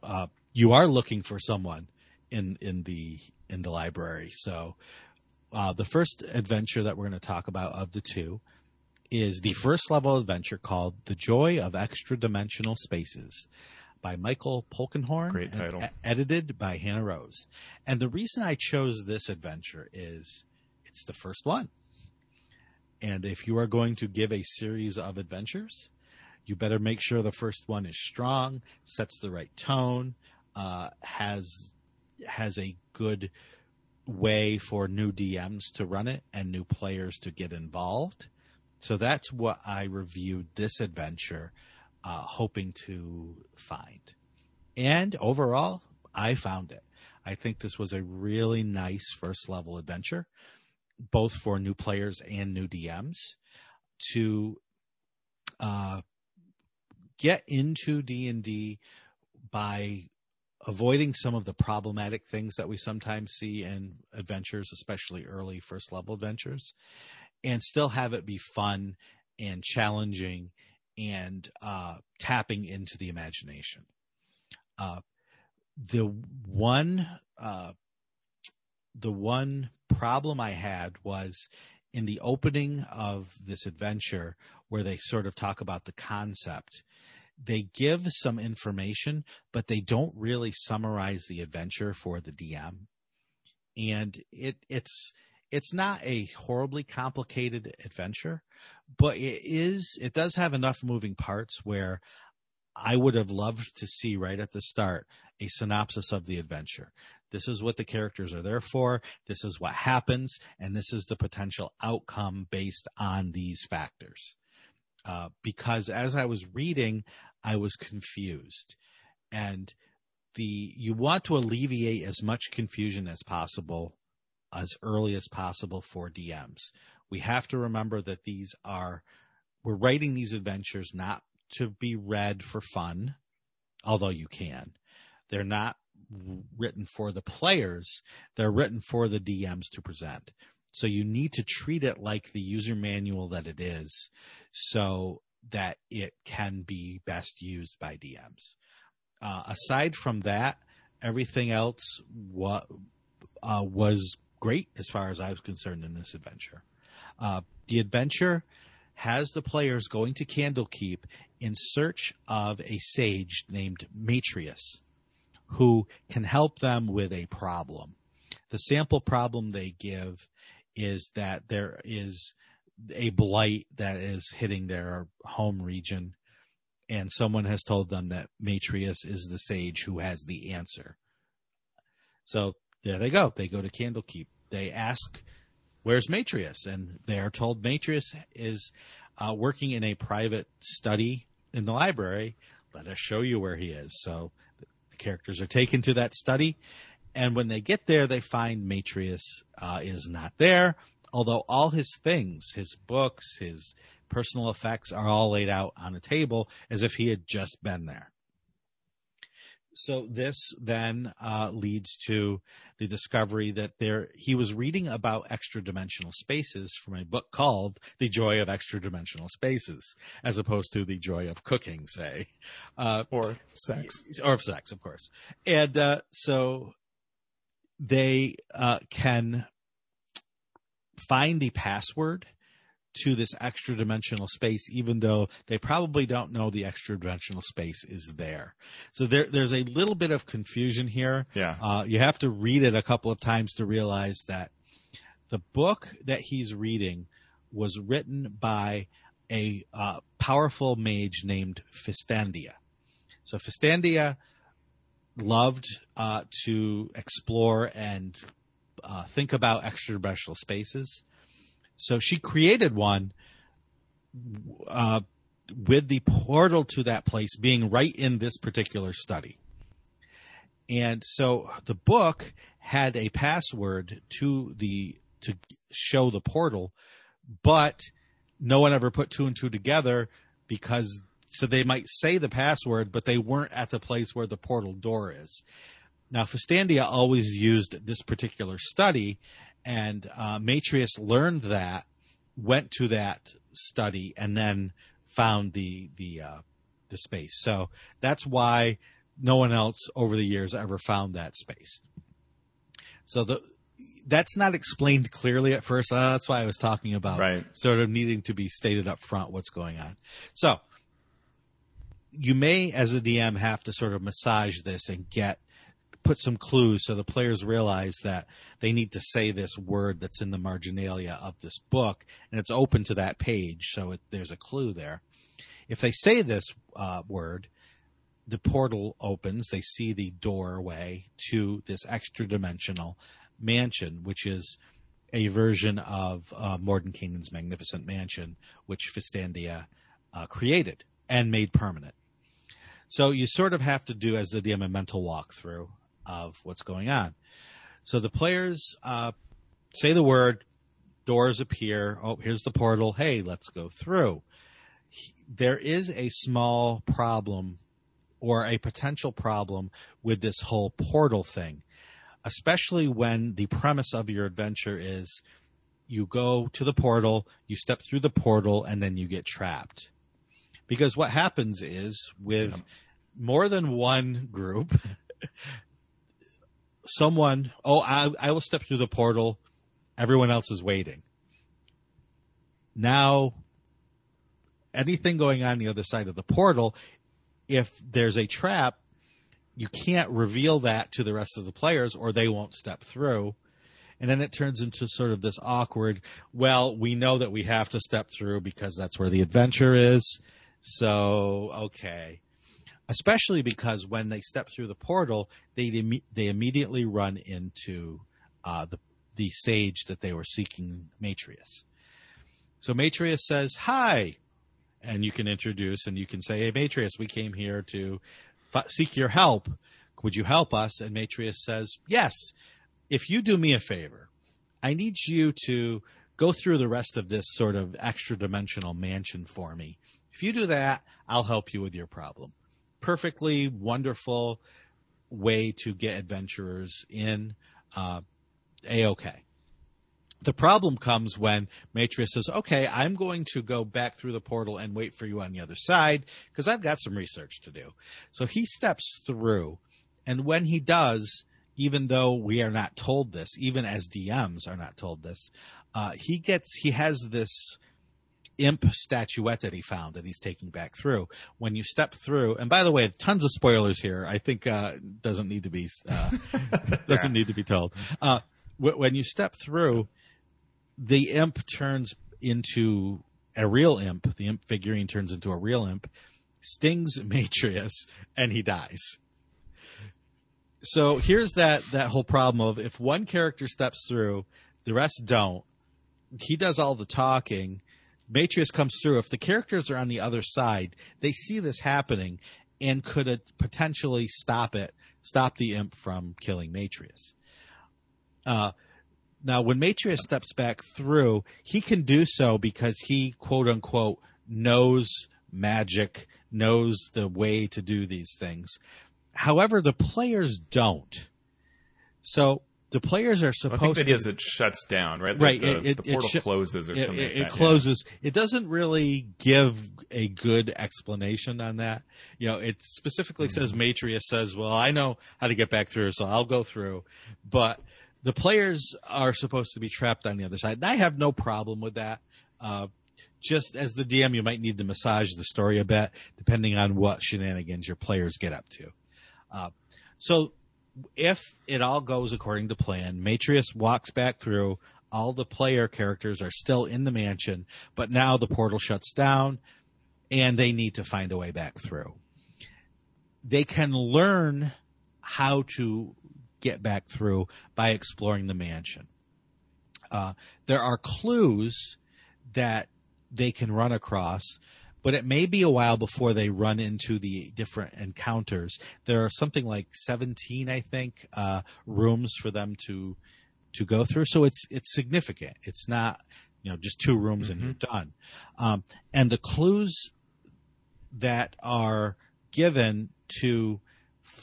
uh, you are looking for someone in in the in the library. So uh, the first adventure that we're going to talk about of the two is the first level adventure called "The Joy of Extra Dimensional Spaces." By Michael Polkenhorn, Great title. edited by Hannah Rose. And the reason I chose this adventure is it's the first one. And if you are going to give a series of adventures, you better make sure the first one is strong, sets the right tone, uh, has has a good way for new DMs to run it and new players to get involved. So that's what I reviewed this adventure, uh, hoping to find. And overall, I found it. I think this was a really nice first level adventure both for new players and new DMs to uh, get into D and D by avoiding some of the problematic things that we sometimes see in adventures, especially early first level adventures, and still have it be fun and challenging and uh, tapping into the imagination. Uh, the one uh, the one problem I had was in the opening of this adventure where they sort of talk about the concept. They give some information, but they don't really summarize the adventure for the DM. And it it's it's not a horribly complicated adventure, but it is it does have enough moving parts where I would have loved to see right at the start a synopsis of the adventure. This is what the characters are there for. This is what happens, and this is the potential outcome based on these factors. Uh, because as I was reading, I was confused, and the you want to alleviate as much confusion as possible, as early as possible for DMs. We have to remember that these are we're writing these adventures not to be read for fun, although you can. They're not written for the players, they're written for the DMs to present. So you need to treat it like the user manual that it is so that it can be best used by DMs. Uh, aside from that, everything else wa- uh, was great as far as I was concerned in this adventure. Uh, the adventure has the players going to Candlekeep in search of a sage named Matrius who can help them with a problem. The sample problem they give is that there is a blight that is hitting their home region and someone has told them that Matrius is the sage who has the answer. So there they go. They go to Candlekeep. They ask, "Where's Matrius?" And they are told Matrius is uh, working in a private study in the library. Let us show you where he is. So the characters are taken to that study, and when they get there, they find Matrius uh, is not there. Although all his things, his books, his personal effects are all laid out on a table as if he had just been there. So this then uh, leads to the discovery that there he was reading about extra dimensional spaces from a book called The Joy of Extra Dimensional Spaces, as opposed to The Joy of Cooking, say, uh, or sex, or of sex, of course. And uh, so they uh, can find the password to this extra dimensional space, even though they probably don't know the extra dimensional space is there. So there, there's a little bit of confusion here. Yeah. Uh, you have to read it a couple of times to realize that the book that he's reading was written by a uh, powerful mage named Fistandia. So Fistandia loved uh, to explore and uh, think about extra dimensional spaces. So she created one uh, with the portal to that place being right in this particular study. And so the book had a password to the to show the portal, but no one ever put two and two together because so they might say the password, but they weren't at the place where the portal door is. Now, Fistandia always used this particular study and uh, Matrius learned that, went to that study, and then found the the uh, the space. So that's why no one else over the years ever found that space. So the that's not explained clearly at first. Uh, that's why I was talking about right. sort of needing to be stated up front what's going on. So you may, as a DM, have to sort of massage this and get put some clues so the players realize that they need to say this word that's in the marginalia of this book, and it's open to that page, so it, there's a clue there. If they say this uh, word, the portal opens. They see the doorway to this extra dimensional mansion, which is a version of uh, Mordenkainen's magnificent mansion, which Fistandia uh, created and made permanent. So you sort of have to do as the DM a mental walkthrough of what's going on. So the players uh, say the word, doors appear. Oh, here's the portal. Hey, let's go through. There is a small problem or a potential problem with this whole portal thing, especially when the premise of your adventure is you go to the portal, you step through the portal, and then you get trapped. Because what happens is with yeah. more than one group, someone, oh, I, I will step through the portal. Everyone else is waiting. Now, anything going on the other side of the portal, if there's a trap, you can't reveal that to the rest of the players or they won't step through. And then it turns into sort of this awkward, well, we know that we have to step through because that's where the adventure is. So, okay especially because when they step through the portal, they they immediately run into uh, the the sage that they were seeking, Matrius. So Matrius says, "Hi," and you can introduce and you can say, "Hey, Matrius, we came here to f- seek your help. Would you help us?" And Matrius says, "Yes. If you do me a favor, I need you to." Go through the rest of this sort of extra dimensional mansion for me. If you do that, I'll help you with your problem perfectly wonderful way to get adventurers in. Uh, a okay. The problem comes when Matrius says, okay, I'm going to go back through the portal and wait for you on the other side because I've got some research to do. So he steps through. And when he does, even though we are not told this, even as DMs are not told this, uh, he gets, he has this imp statuette that he found that he's taking back through. When you step through, and by the way, tons of spoilers here. I think uh, doesn't need to be uh, doesn't need to be told. Uh, wh- when you step through, the imp turns into a real imp. The imp figurine turns into a real imp, stings Matrius, and he dies. So here's that that whole problem of if one character steps through, the rest don't. He does all the talking. Matrius comes through. If the characters are on the other side, they see this happening and could potentially stop it, stop the imp from killing Matrius. Uh, now, when Matrius steps back through, he can do so because he, quote unquote, knows magic, knows the way to do these things. However, the players don't. So the players are supposed. I think that to is it shuts down, right? The- Right, The, it- it- the portal sh- closes or it, something. it- like that, yeah. closes. It doesn't really give a good explanation on that. You know, it specifically Mm-hmm. says Matrius says, "Well, I know how to get back through, so I'll go through." But the players are supposed to be trapped on the other side, and I have no problem with that. Uh, just as the DM, you might need to massage the story a bit, depending on what shenanigans your players get up to. Uh, so if it all goes according to plan, Matrius walks back through. All the player characters are still in the mansion, but now the portal shuts down and they need to find a way back through. They can learn how to get back through by exploring the mansion. Uh, there are clues that they can run across, but it may be a while before they run into the different encounters. There are something like 17, I think, uh, rooms for them to to go through. So it's it's significant. It's not you know just two rooms and you're done. Um, and the clues that are given to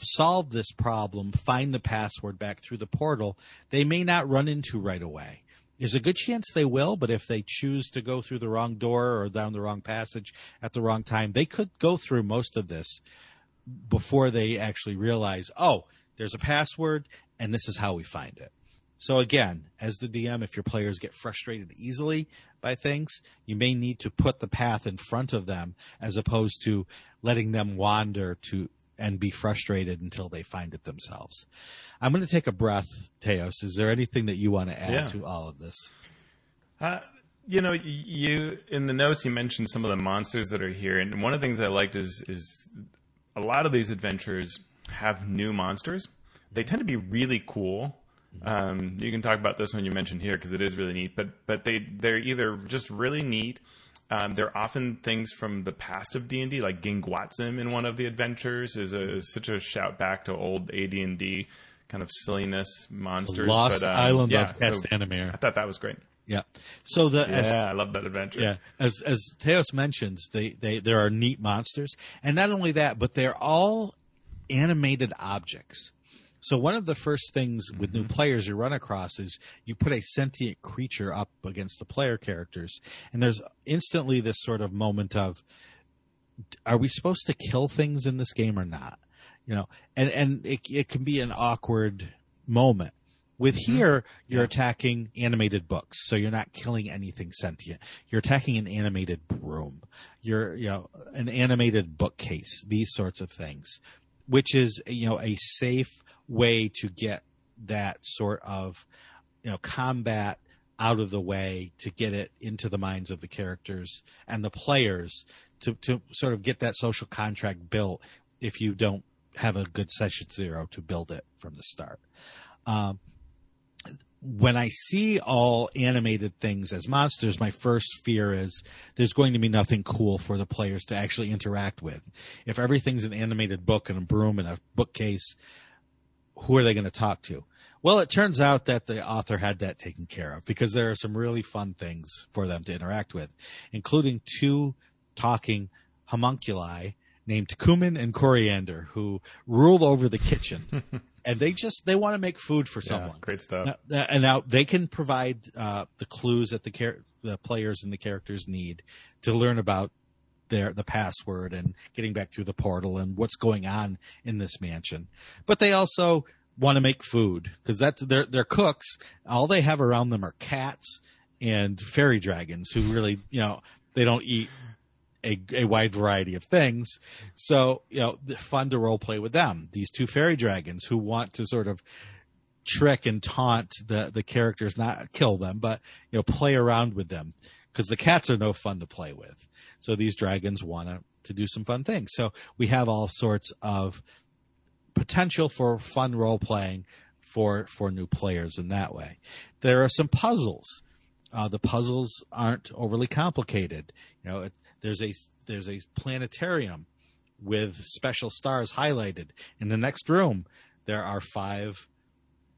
solve this problem, find the password back through the portal, they may not run into right away. There's a good chance they will, but if they choose to go through the wrong door or down the wrong passage at the wrong time, they could go through most of this before they actually realize, oh, there's a password and this is how we find it. So again, as the DM, if your players get frustrated easily by things, you may need to put the path in front of them as opposed to letting them wander to and be frustrated until they find it themselves. I'm going to take a breath, Teos. Is there anything that you want to add Yeah. to all of this? Uh, you know, you in the notes you mentioned some of the monsters that are here, and one of the things I liked is is a lot of these adventures have new monsters. They tend to be really cool. Um, you can talk about this one you mentioned here because it is really neat. But but they they're either just really neat. Um, they're often things from the past of D and D, like Gingwatzim in one of the adventures is, a, is such a shout back to old AD and D kind of silliness monsters. Lost but, um, Island yeah, of so Castanamir. I thought that was great. Yeah. So the as Yeah, I love that adventure. Yeah, as as Teos mentions, they, they there are neat monsters, and not only that, but they're all animated objects. So one of the first things with new mm-hmm. players you run across is you put a sentient creature up against the player characters, and there's instantly this sort of moment of, are we supposed to kill things in this game or not? You know, and and it it can be an awkward moment. With mm-hmm. here, you're attacking animated books, so you're not killing anything sentient. You're attacking an animated broom. You're, you know, an animated bookcase. These sorts of things, which is, you know, a safe way to get that sort of, you know, combat out of the way to get it into the minds of the characters and the players to to sort of get that social contract built. If you don't have a good session zero to build it from the start. Um, when I see all animated things as monsters, my first fear is there's going to be nothing cool for the players to actually interact with. If everything's an animated book and a broom and a bookcase, who are they going to talk to? Well, it turns out that the author had that taken care of because there are some really fun things for them to interact with, including two talking homunculi named cumin and coriander who rule over the kitchen. and they just they want to make food for Yeah, someone. great stuff. Now, and now they can provide uh, the clues that the char- the players and the characters need to learn about their the password and getting back through the portal and what's going on in this mansion. But they also want to make food because that's they're they're cooks. All they have around them are cats and fairy dragons who really you know they don't eat a, a wide variety of things. So, you know, fun to role play with them. These two fairy dragons who want to sort of trick and taunt the, the characters, not kill them, but, you know, play around with them because the cats are no fun to play with. So these dragons want to, to do some fun things. So we have all sorts of potential for fun role playing for, for new players in that way. There are some puzzles. Uh, the puzzles aren't overly complicated. You know, it, there's a there's a planetarium with special stars highlighted. In the next room, there are five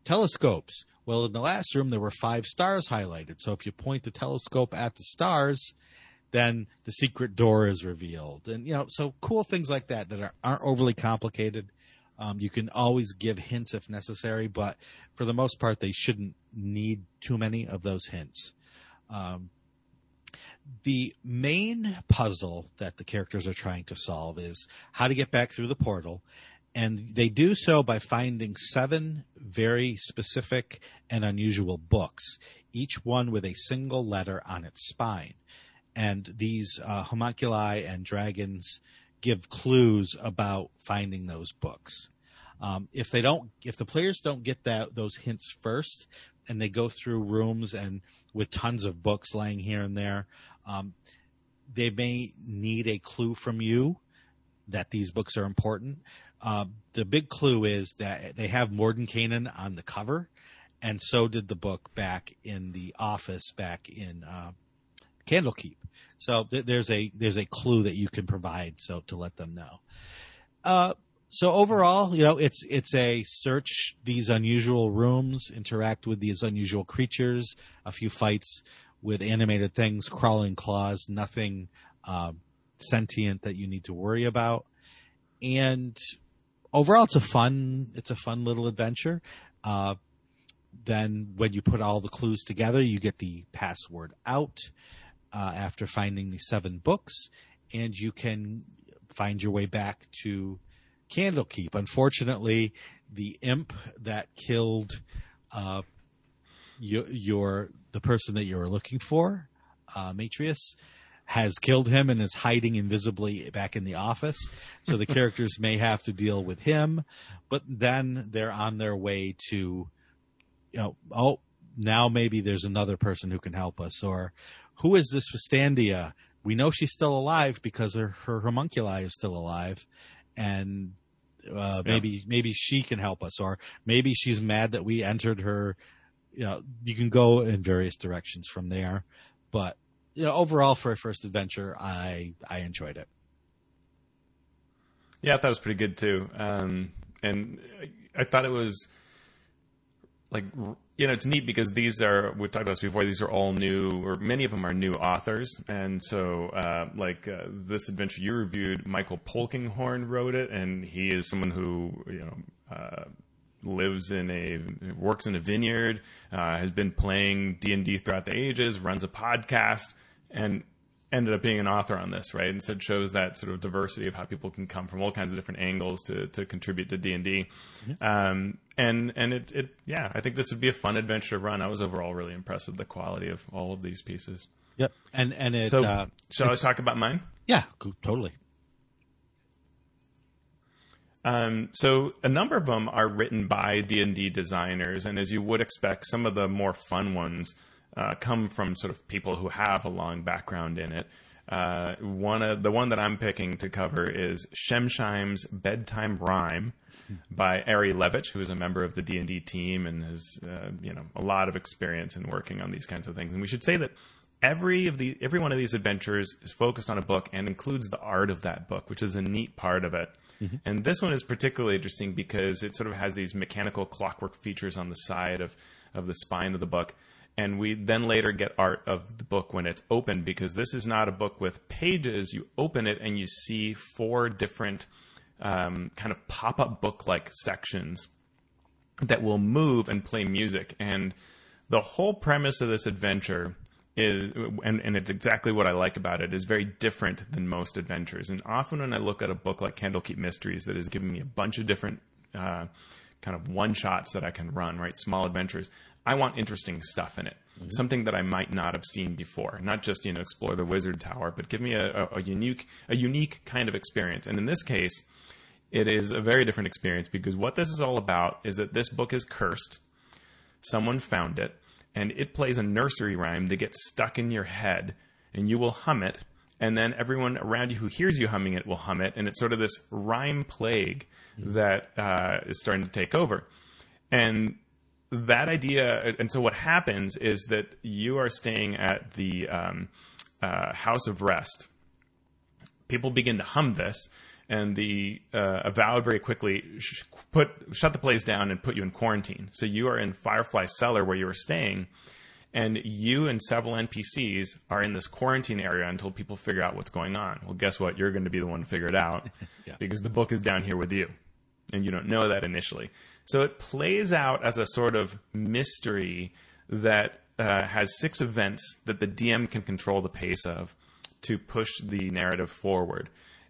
telescopes. Well, in the last room, there were five stars highlighted. So if you point the telescope at the stars, then the secret door is revealed. And, you know, so cool things like that that are, aren't overly complicated. Um, you can always give hints if necessary, but for the most part, they shouldn't need too many of those hints. Um, the main puzzle that the characters are trying to solve is how to get back through the portal. And they do so by finding seven very specific and unusual books, each one with a single letter on its spine. And these uh, homunculi and dragons give clues about finding those books. Um, if they don't, if the players don't get that those hints first, and they go through rooms and with tons of books laying here and there, um, they may need a clue from you that these books are important. Uh, the big clue is that they have Mordenkainen on the cover, and so did the book back in the office back in uh, Candlekeep. So th- there's a there's a clue that you can provide so to let them know. Uh, so overall, you know, it's it's a search these unusual rooms, interact with these unusual creatures, a few fights with animated things, crawling claws, nothing um, sentient that you need to worry about. And overall, it's a fun, it's a fun little adventure. Uh, then when you put all the clues together, you get the password out uh, after finding the seven books, and you can find your way back to Candlekeep. Unfortunately, the imp that killed uh, your, your the person that you were looking for, uh, Matrius, has killed him and is hiding invisibly back in the office. So the characters may have to deal with him, but then they're on their way to, you know, oh, now maybe there's another person who can help us, or who is this Fistandia? We know she's still alive because her, her homunculi is still alive, and uh, maybe yeah. maybe she can help us, or maybe she's mad that we entered her you know, you can go in various directions from there. But you know, overall for a first adventure, I I enjoyed it. Yeah, I thought it was pretty good too. Um, and I thought it was like you know it's neat because these are we've talked about this before these are all new or many of them are new authors and so uh, like uh, this adventure you reviewed michael polkinghorne wrote it and he is someone who you know uh, lives in a works in a vineyard, uh, has been playing D and D throughout the ages, runs a podcast, and ended up being an author on this, right? And so it shows that sort of diversity of how people can come from all kinds of different angles to to contribute to D and D. Um, and and it it yeah, I think this would be a fun adventure to run. I was overall really impressed with the quality of all of these pieces. Yep, and and it. So uh, shall I talk about mine? Yeah, totally. Um, so a number of them are written by D and D designers, and as you would expect, some of the more fun ones uh, come from sort of people who have a long background in it. Uh, one of the one that I'm picking to cover is Shemshime's Bedtime Rhyme by Ari Levitch, who is a member of the D and D team and has uh, you know a lot of experience in working on these kinds of things. And we should say that every of the every one of these adventures is focused on a book and includes the art of that book, which is a neat part of it. Mm-hmm. And this one is particularly interesting because it sort of has these mechanical clockwork features on the side of, of the spine of the book. And we then later get art of the book when it's open because this is not a book with pages. You open it and you see four different um, kind of pop up book like sections that will move and play music. And the whole premise of this adventure is and, and it's exactly what I like about it is very different than most adventures. And often when I look at a book like Candlekeep Mysteries that has given me a bunch of different uh, kind of one shots that I can run, right? Small adventures. I want interesting stuff in it, mm-hmm. something that I might not have seen before. Not just you know explore the wizard tower, but give me a, a, a unique a unique kind of experience. And in this case, it is a very different experience because what this is all about is that this book is cursed. Someone found it, and it plays a nursery rhyme that gets stuck in your head, and you will hum it, and then everyone around you who hears you humming it will hum it, and it's sort of this rhyme plague mm-hmm. that uh, is starting to take over. And that idea, and so what happens is that you are staying at the um, uh, House of Rest. People begin to hum this, and the uh, avowed very quickly sh- put shut the place down and put you in quarantine. So you are in Firefly Cellar where you are staying, and you and several NPCs are in this quarantine area until people figure out what's going on. Well, guess what? You're going to be the one to figure it out yeah. because the book is down here with you, and you don't know that initially. So it plays out as a sort of mystery that uh, has six events that the DM can control the pace of to push the narrative forward.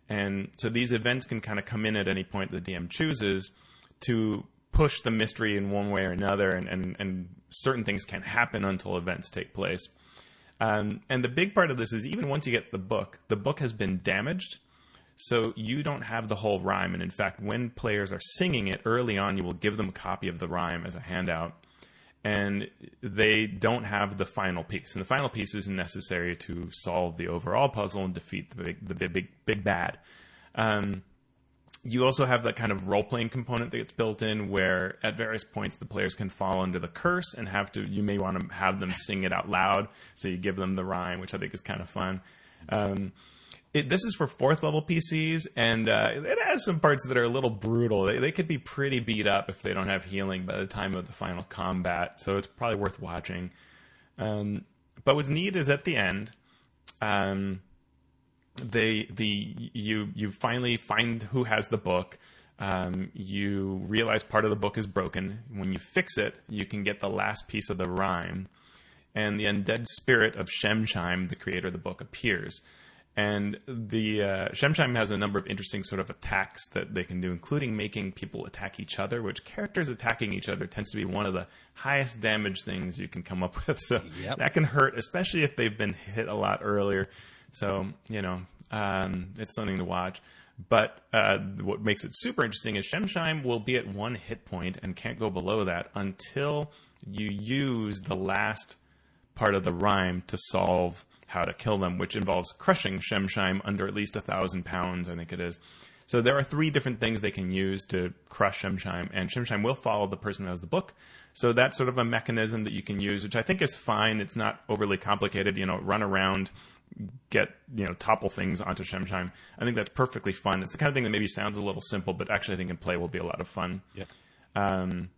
And so these events can kind of come in at any point the DM chooses to push the mystery in one way or another, and, and, and certain things can't happen until events take place. Um, and the big part of this is even once you get the book, the book has been damaged. So you don't have the whole rhyme. And in fact, when players are singing it early on, you will give them a copy of the rhyme as a handout. And they don't have the final piece. And the final piece isn't necessary to solve the overall puzzle and defeat the big, the big, big, big bad. Um, you also have that kind of role playing component that gets built in where at various points the players can fall under the curse and have to you may want to have them sing it out loud. So you give them the rhyme which i think is kind of fun. Um, it, this is for fourth level pcs and uh, it has some parts that are a little brutal. They, they, could be pretty beat up if they don't have healing by the time of the final combat so it's probably worth watching. Um, but what's neat is at the end um, they the you you finally find who has the book. Um, you realize part of the book is broken. When you fix it, you can get the last piece of the rhyme, and the undead spirit of Shemshime, the creator of the book, appears. And the uh, has a number of interesting sort of attacks that they can do, including making people attack each other. Which characters attacking each other tends to be one of the highest damage things you can come up with. So yep. that can hurt, especially if they've been hit a lot earlier. So you know, um, it's something to watch. But uh, what makes it super interesting is Shemshime will be at one hit point and can't go below that until you use the last part of the rhyme to solve how to kill them, which involves crushing Shemshime under at least a thousand pounds, I think it is. So there are three different things they can use to crush Shemshime, and Shemshime will follow the person who has the book. So that's sort of a mechanism that you can use, which I think is fine. It's not overly complicated. You know, run around, get you know topple things onto Shemshime. I think that's perfectly fun. It's the kind of thing that maybe sounds a little simple, but actually I think in play will be a lot of fun. Yeah. Um,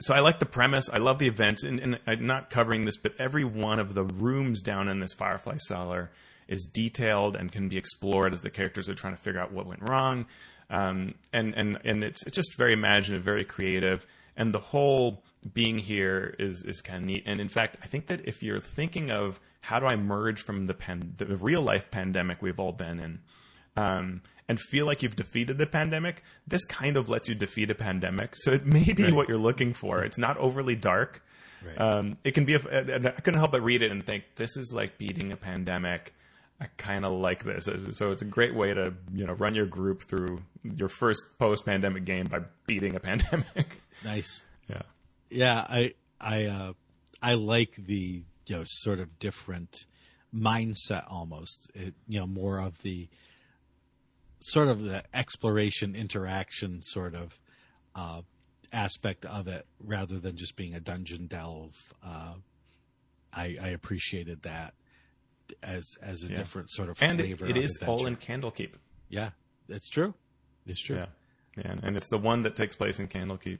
so I like the premise. I love the events, and, and, I'm not covering this, but every one of the rooms down in this Firefly cellar is detailed and can be explored as the characters are trying to figure out what went wrong. Um, and and and it's it's just very imaginative, very creative, and the whole being here is is kind of neat. And in fact, I think that if you're thinking of how do I merge from the pan- the real life pandemic we've all been in, um, and feel like you've defeated the pandemic, this kind of lets you defeat a pandemic. So it may be right. what you're looking for. It's not overly dark. Right. Um, it can be. A, I couldn't help but read it and think this is like beating a pandemic. I kind of like this. So it's a great way to you know run your group through your first post pandemic game by beating a pandemic. Nice. Yeah. Yeah, I I uh, I like the you know sort of different mindset almost. It, you know, more of the sort of the exploration interaction sort of uh, aspect of it rather than just being a dungeon delve. Uh, I, I, appreciated that as as a yeah. different sort of and flavor. it, it is adventure. all in Candlekeep. Yeah, that's true. It's true. Yeah, yeah, and it's the one that takes place in Candlekeep.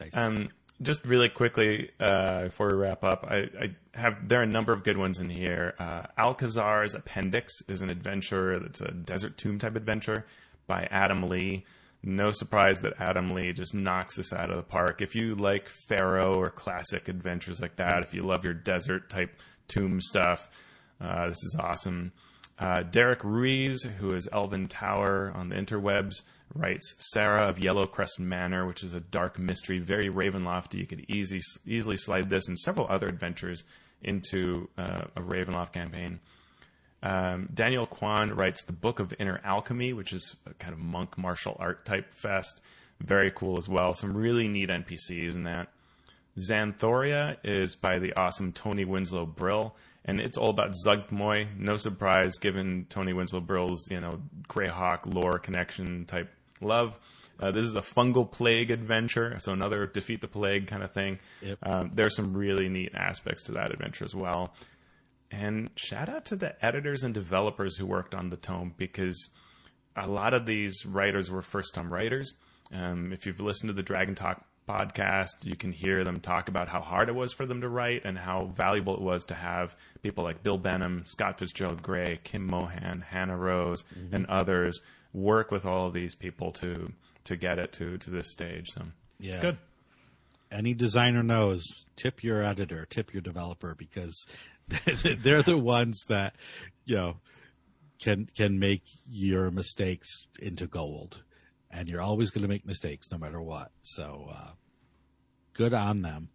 Nice. Um, just really quickly uh, before we wrap up, I, I, have there are a number of good ones in here. Uh, Alkazaar's Appendix is an adventure that's a desert tomb type adventure by Adam Lee. No surprise that Adam Lee just knocks this out of the park. If you like Pharaoh or classic adventures like that, if you love your desert type tomb stuff, uh, this is awesome. Uh, Derek Ruiz, who is Elven Tower on the interwebs, writes Sarah of Yellowcrest Manor, which is a dark mystery, very Ravenlofty. You could easy, easily slide this and several other adventures into uh, a Ravenloft campaign. Um, Daniel Kwan writes the Book of Inner Alchemy, which is a kind of monk martial art type fest. Very cool as well. Some really neat NPCs in that. Xanthoria is by the awesome Toni Winslow-Brill, and it's all about Zuggtmoy. No surprise, given Toni Winslow-Brill's you know Greyhawk lore connection type love. Uh, this is a fungal plague adventure, so another defeat the plague kind of thing. Yep. Um, there's some really neat aspects to that adventure as well. And shout out to the editors and developers who worked on the tome because a lot of these writers were first time writers. Um, if you've listened to the Dragon Talk podcast, you can hear them talk about how hard it was for them to write and how valuable it was to have people like Bill Benham, Scott Fitzgerald Gray, Kim Mohan, Hannah Rose, and others work with all of these people to to get it to to this stage. So it's Yeah. good. any designer knows tip your editor tip your developer because they're the ones that you know can can make your mistakes into gold and you're always going to make mistakes no matter what so uh, good on them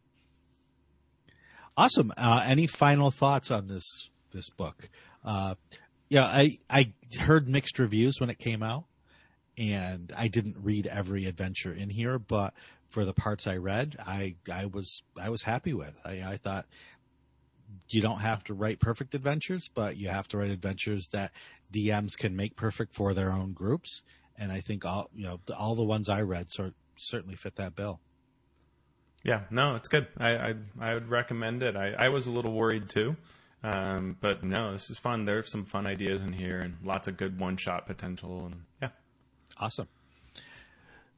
awesome uh, any final thoughts on this this book uh, yeah i i heard mixed reviews when it came out and I didn't read every adventure in here, but for the parts I read, I I was I was happy with. I, I thought you don't have to write perfect adventures, but you have to write adventures that DMs can make perfect for their own groups. And I think all you know all the ones I read sort certainly fit that bill. Yeah, no, it's good. I I, I would recommend it. I, I was a little worried too, um, but no, this is fun. There are some fun ideas in here and lots of good one shot potential. And yeah, Awesome.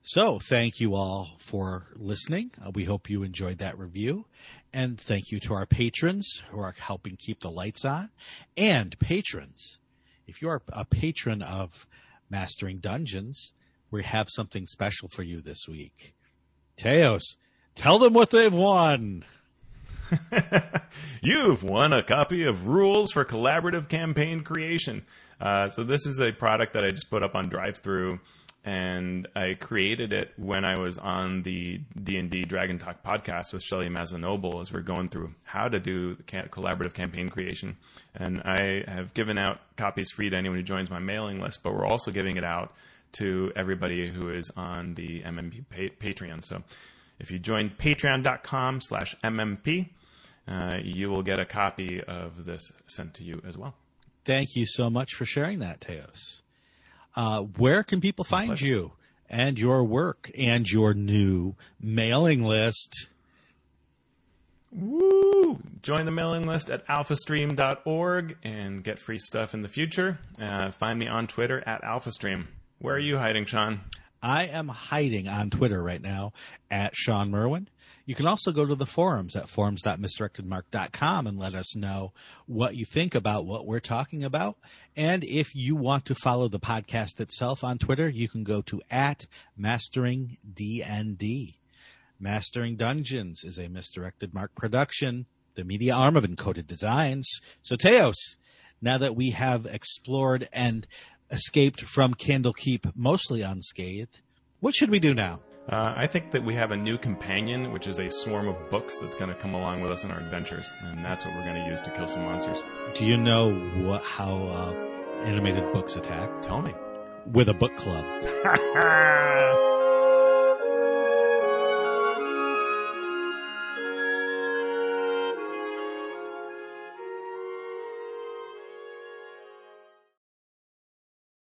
So, thank you all for listening. Uh, we hope you enjoyed that review. And thank you to our patrons who are helping keep the lights on. And patrons, if you're a patron of Mastering Dungeons, we have something special for you this week. Teos, tell them what they've won. You've won a copy of Rules for Collaborative Campaign Creation. Uh, so this is a product that I just put up on DriveThru, and I created it when I was on the D and D Dragon Talk podcast with Shelly Mazanoble as we're going through how to do collaborative campaign creation. And I have given out copies free to anyone who joins my mailing list, but we're also giving it out to everybody who is on the MMP pa- Patreon. So if you join patreon.com slash MMP, uh, you will get a copy of this sent to you as well. Thank you so much for sharing that, Teos. Uh, where can people find you and your work and your new mailing list? Woo! Join the mailing list at alphastream.org and get free stuff in the future. Uh, find me on Twitter at alphastream. Where are you hiding, Shawn? I am hiding on Twitter right now at Shawn Merwin. You can also go to the forums at forums.misdirectedmark.com and let us know what you think about what we're talking about. And if you want to follow the podcast itself on Twitter, you can go to at mastering DND. Mastering Dungeons is a misdirected mark production, the media arm of Encoded Designs. So Teos, now that we have explored and escaped from Candlekeep mostly unscathed, what should we do now? Uh, I think that we have a new companion, which is a swarm of books that's going to come along with us in our adventures, and that's what we're going to use to kill some monsters. Do you know what how uh, animated books attack? Tell me. With a book club.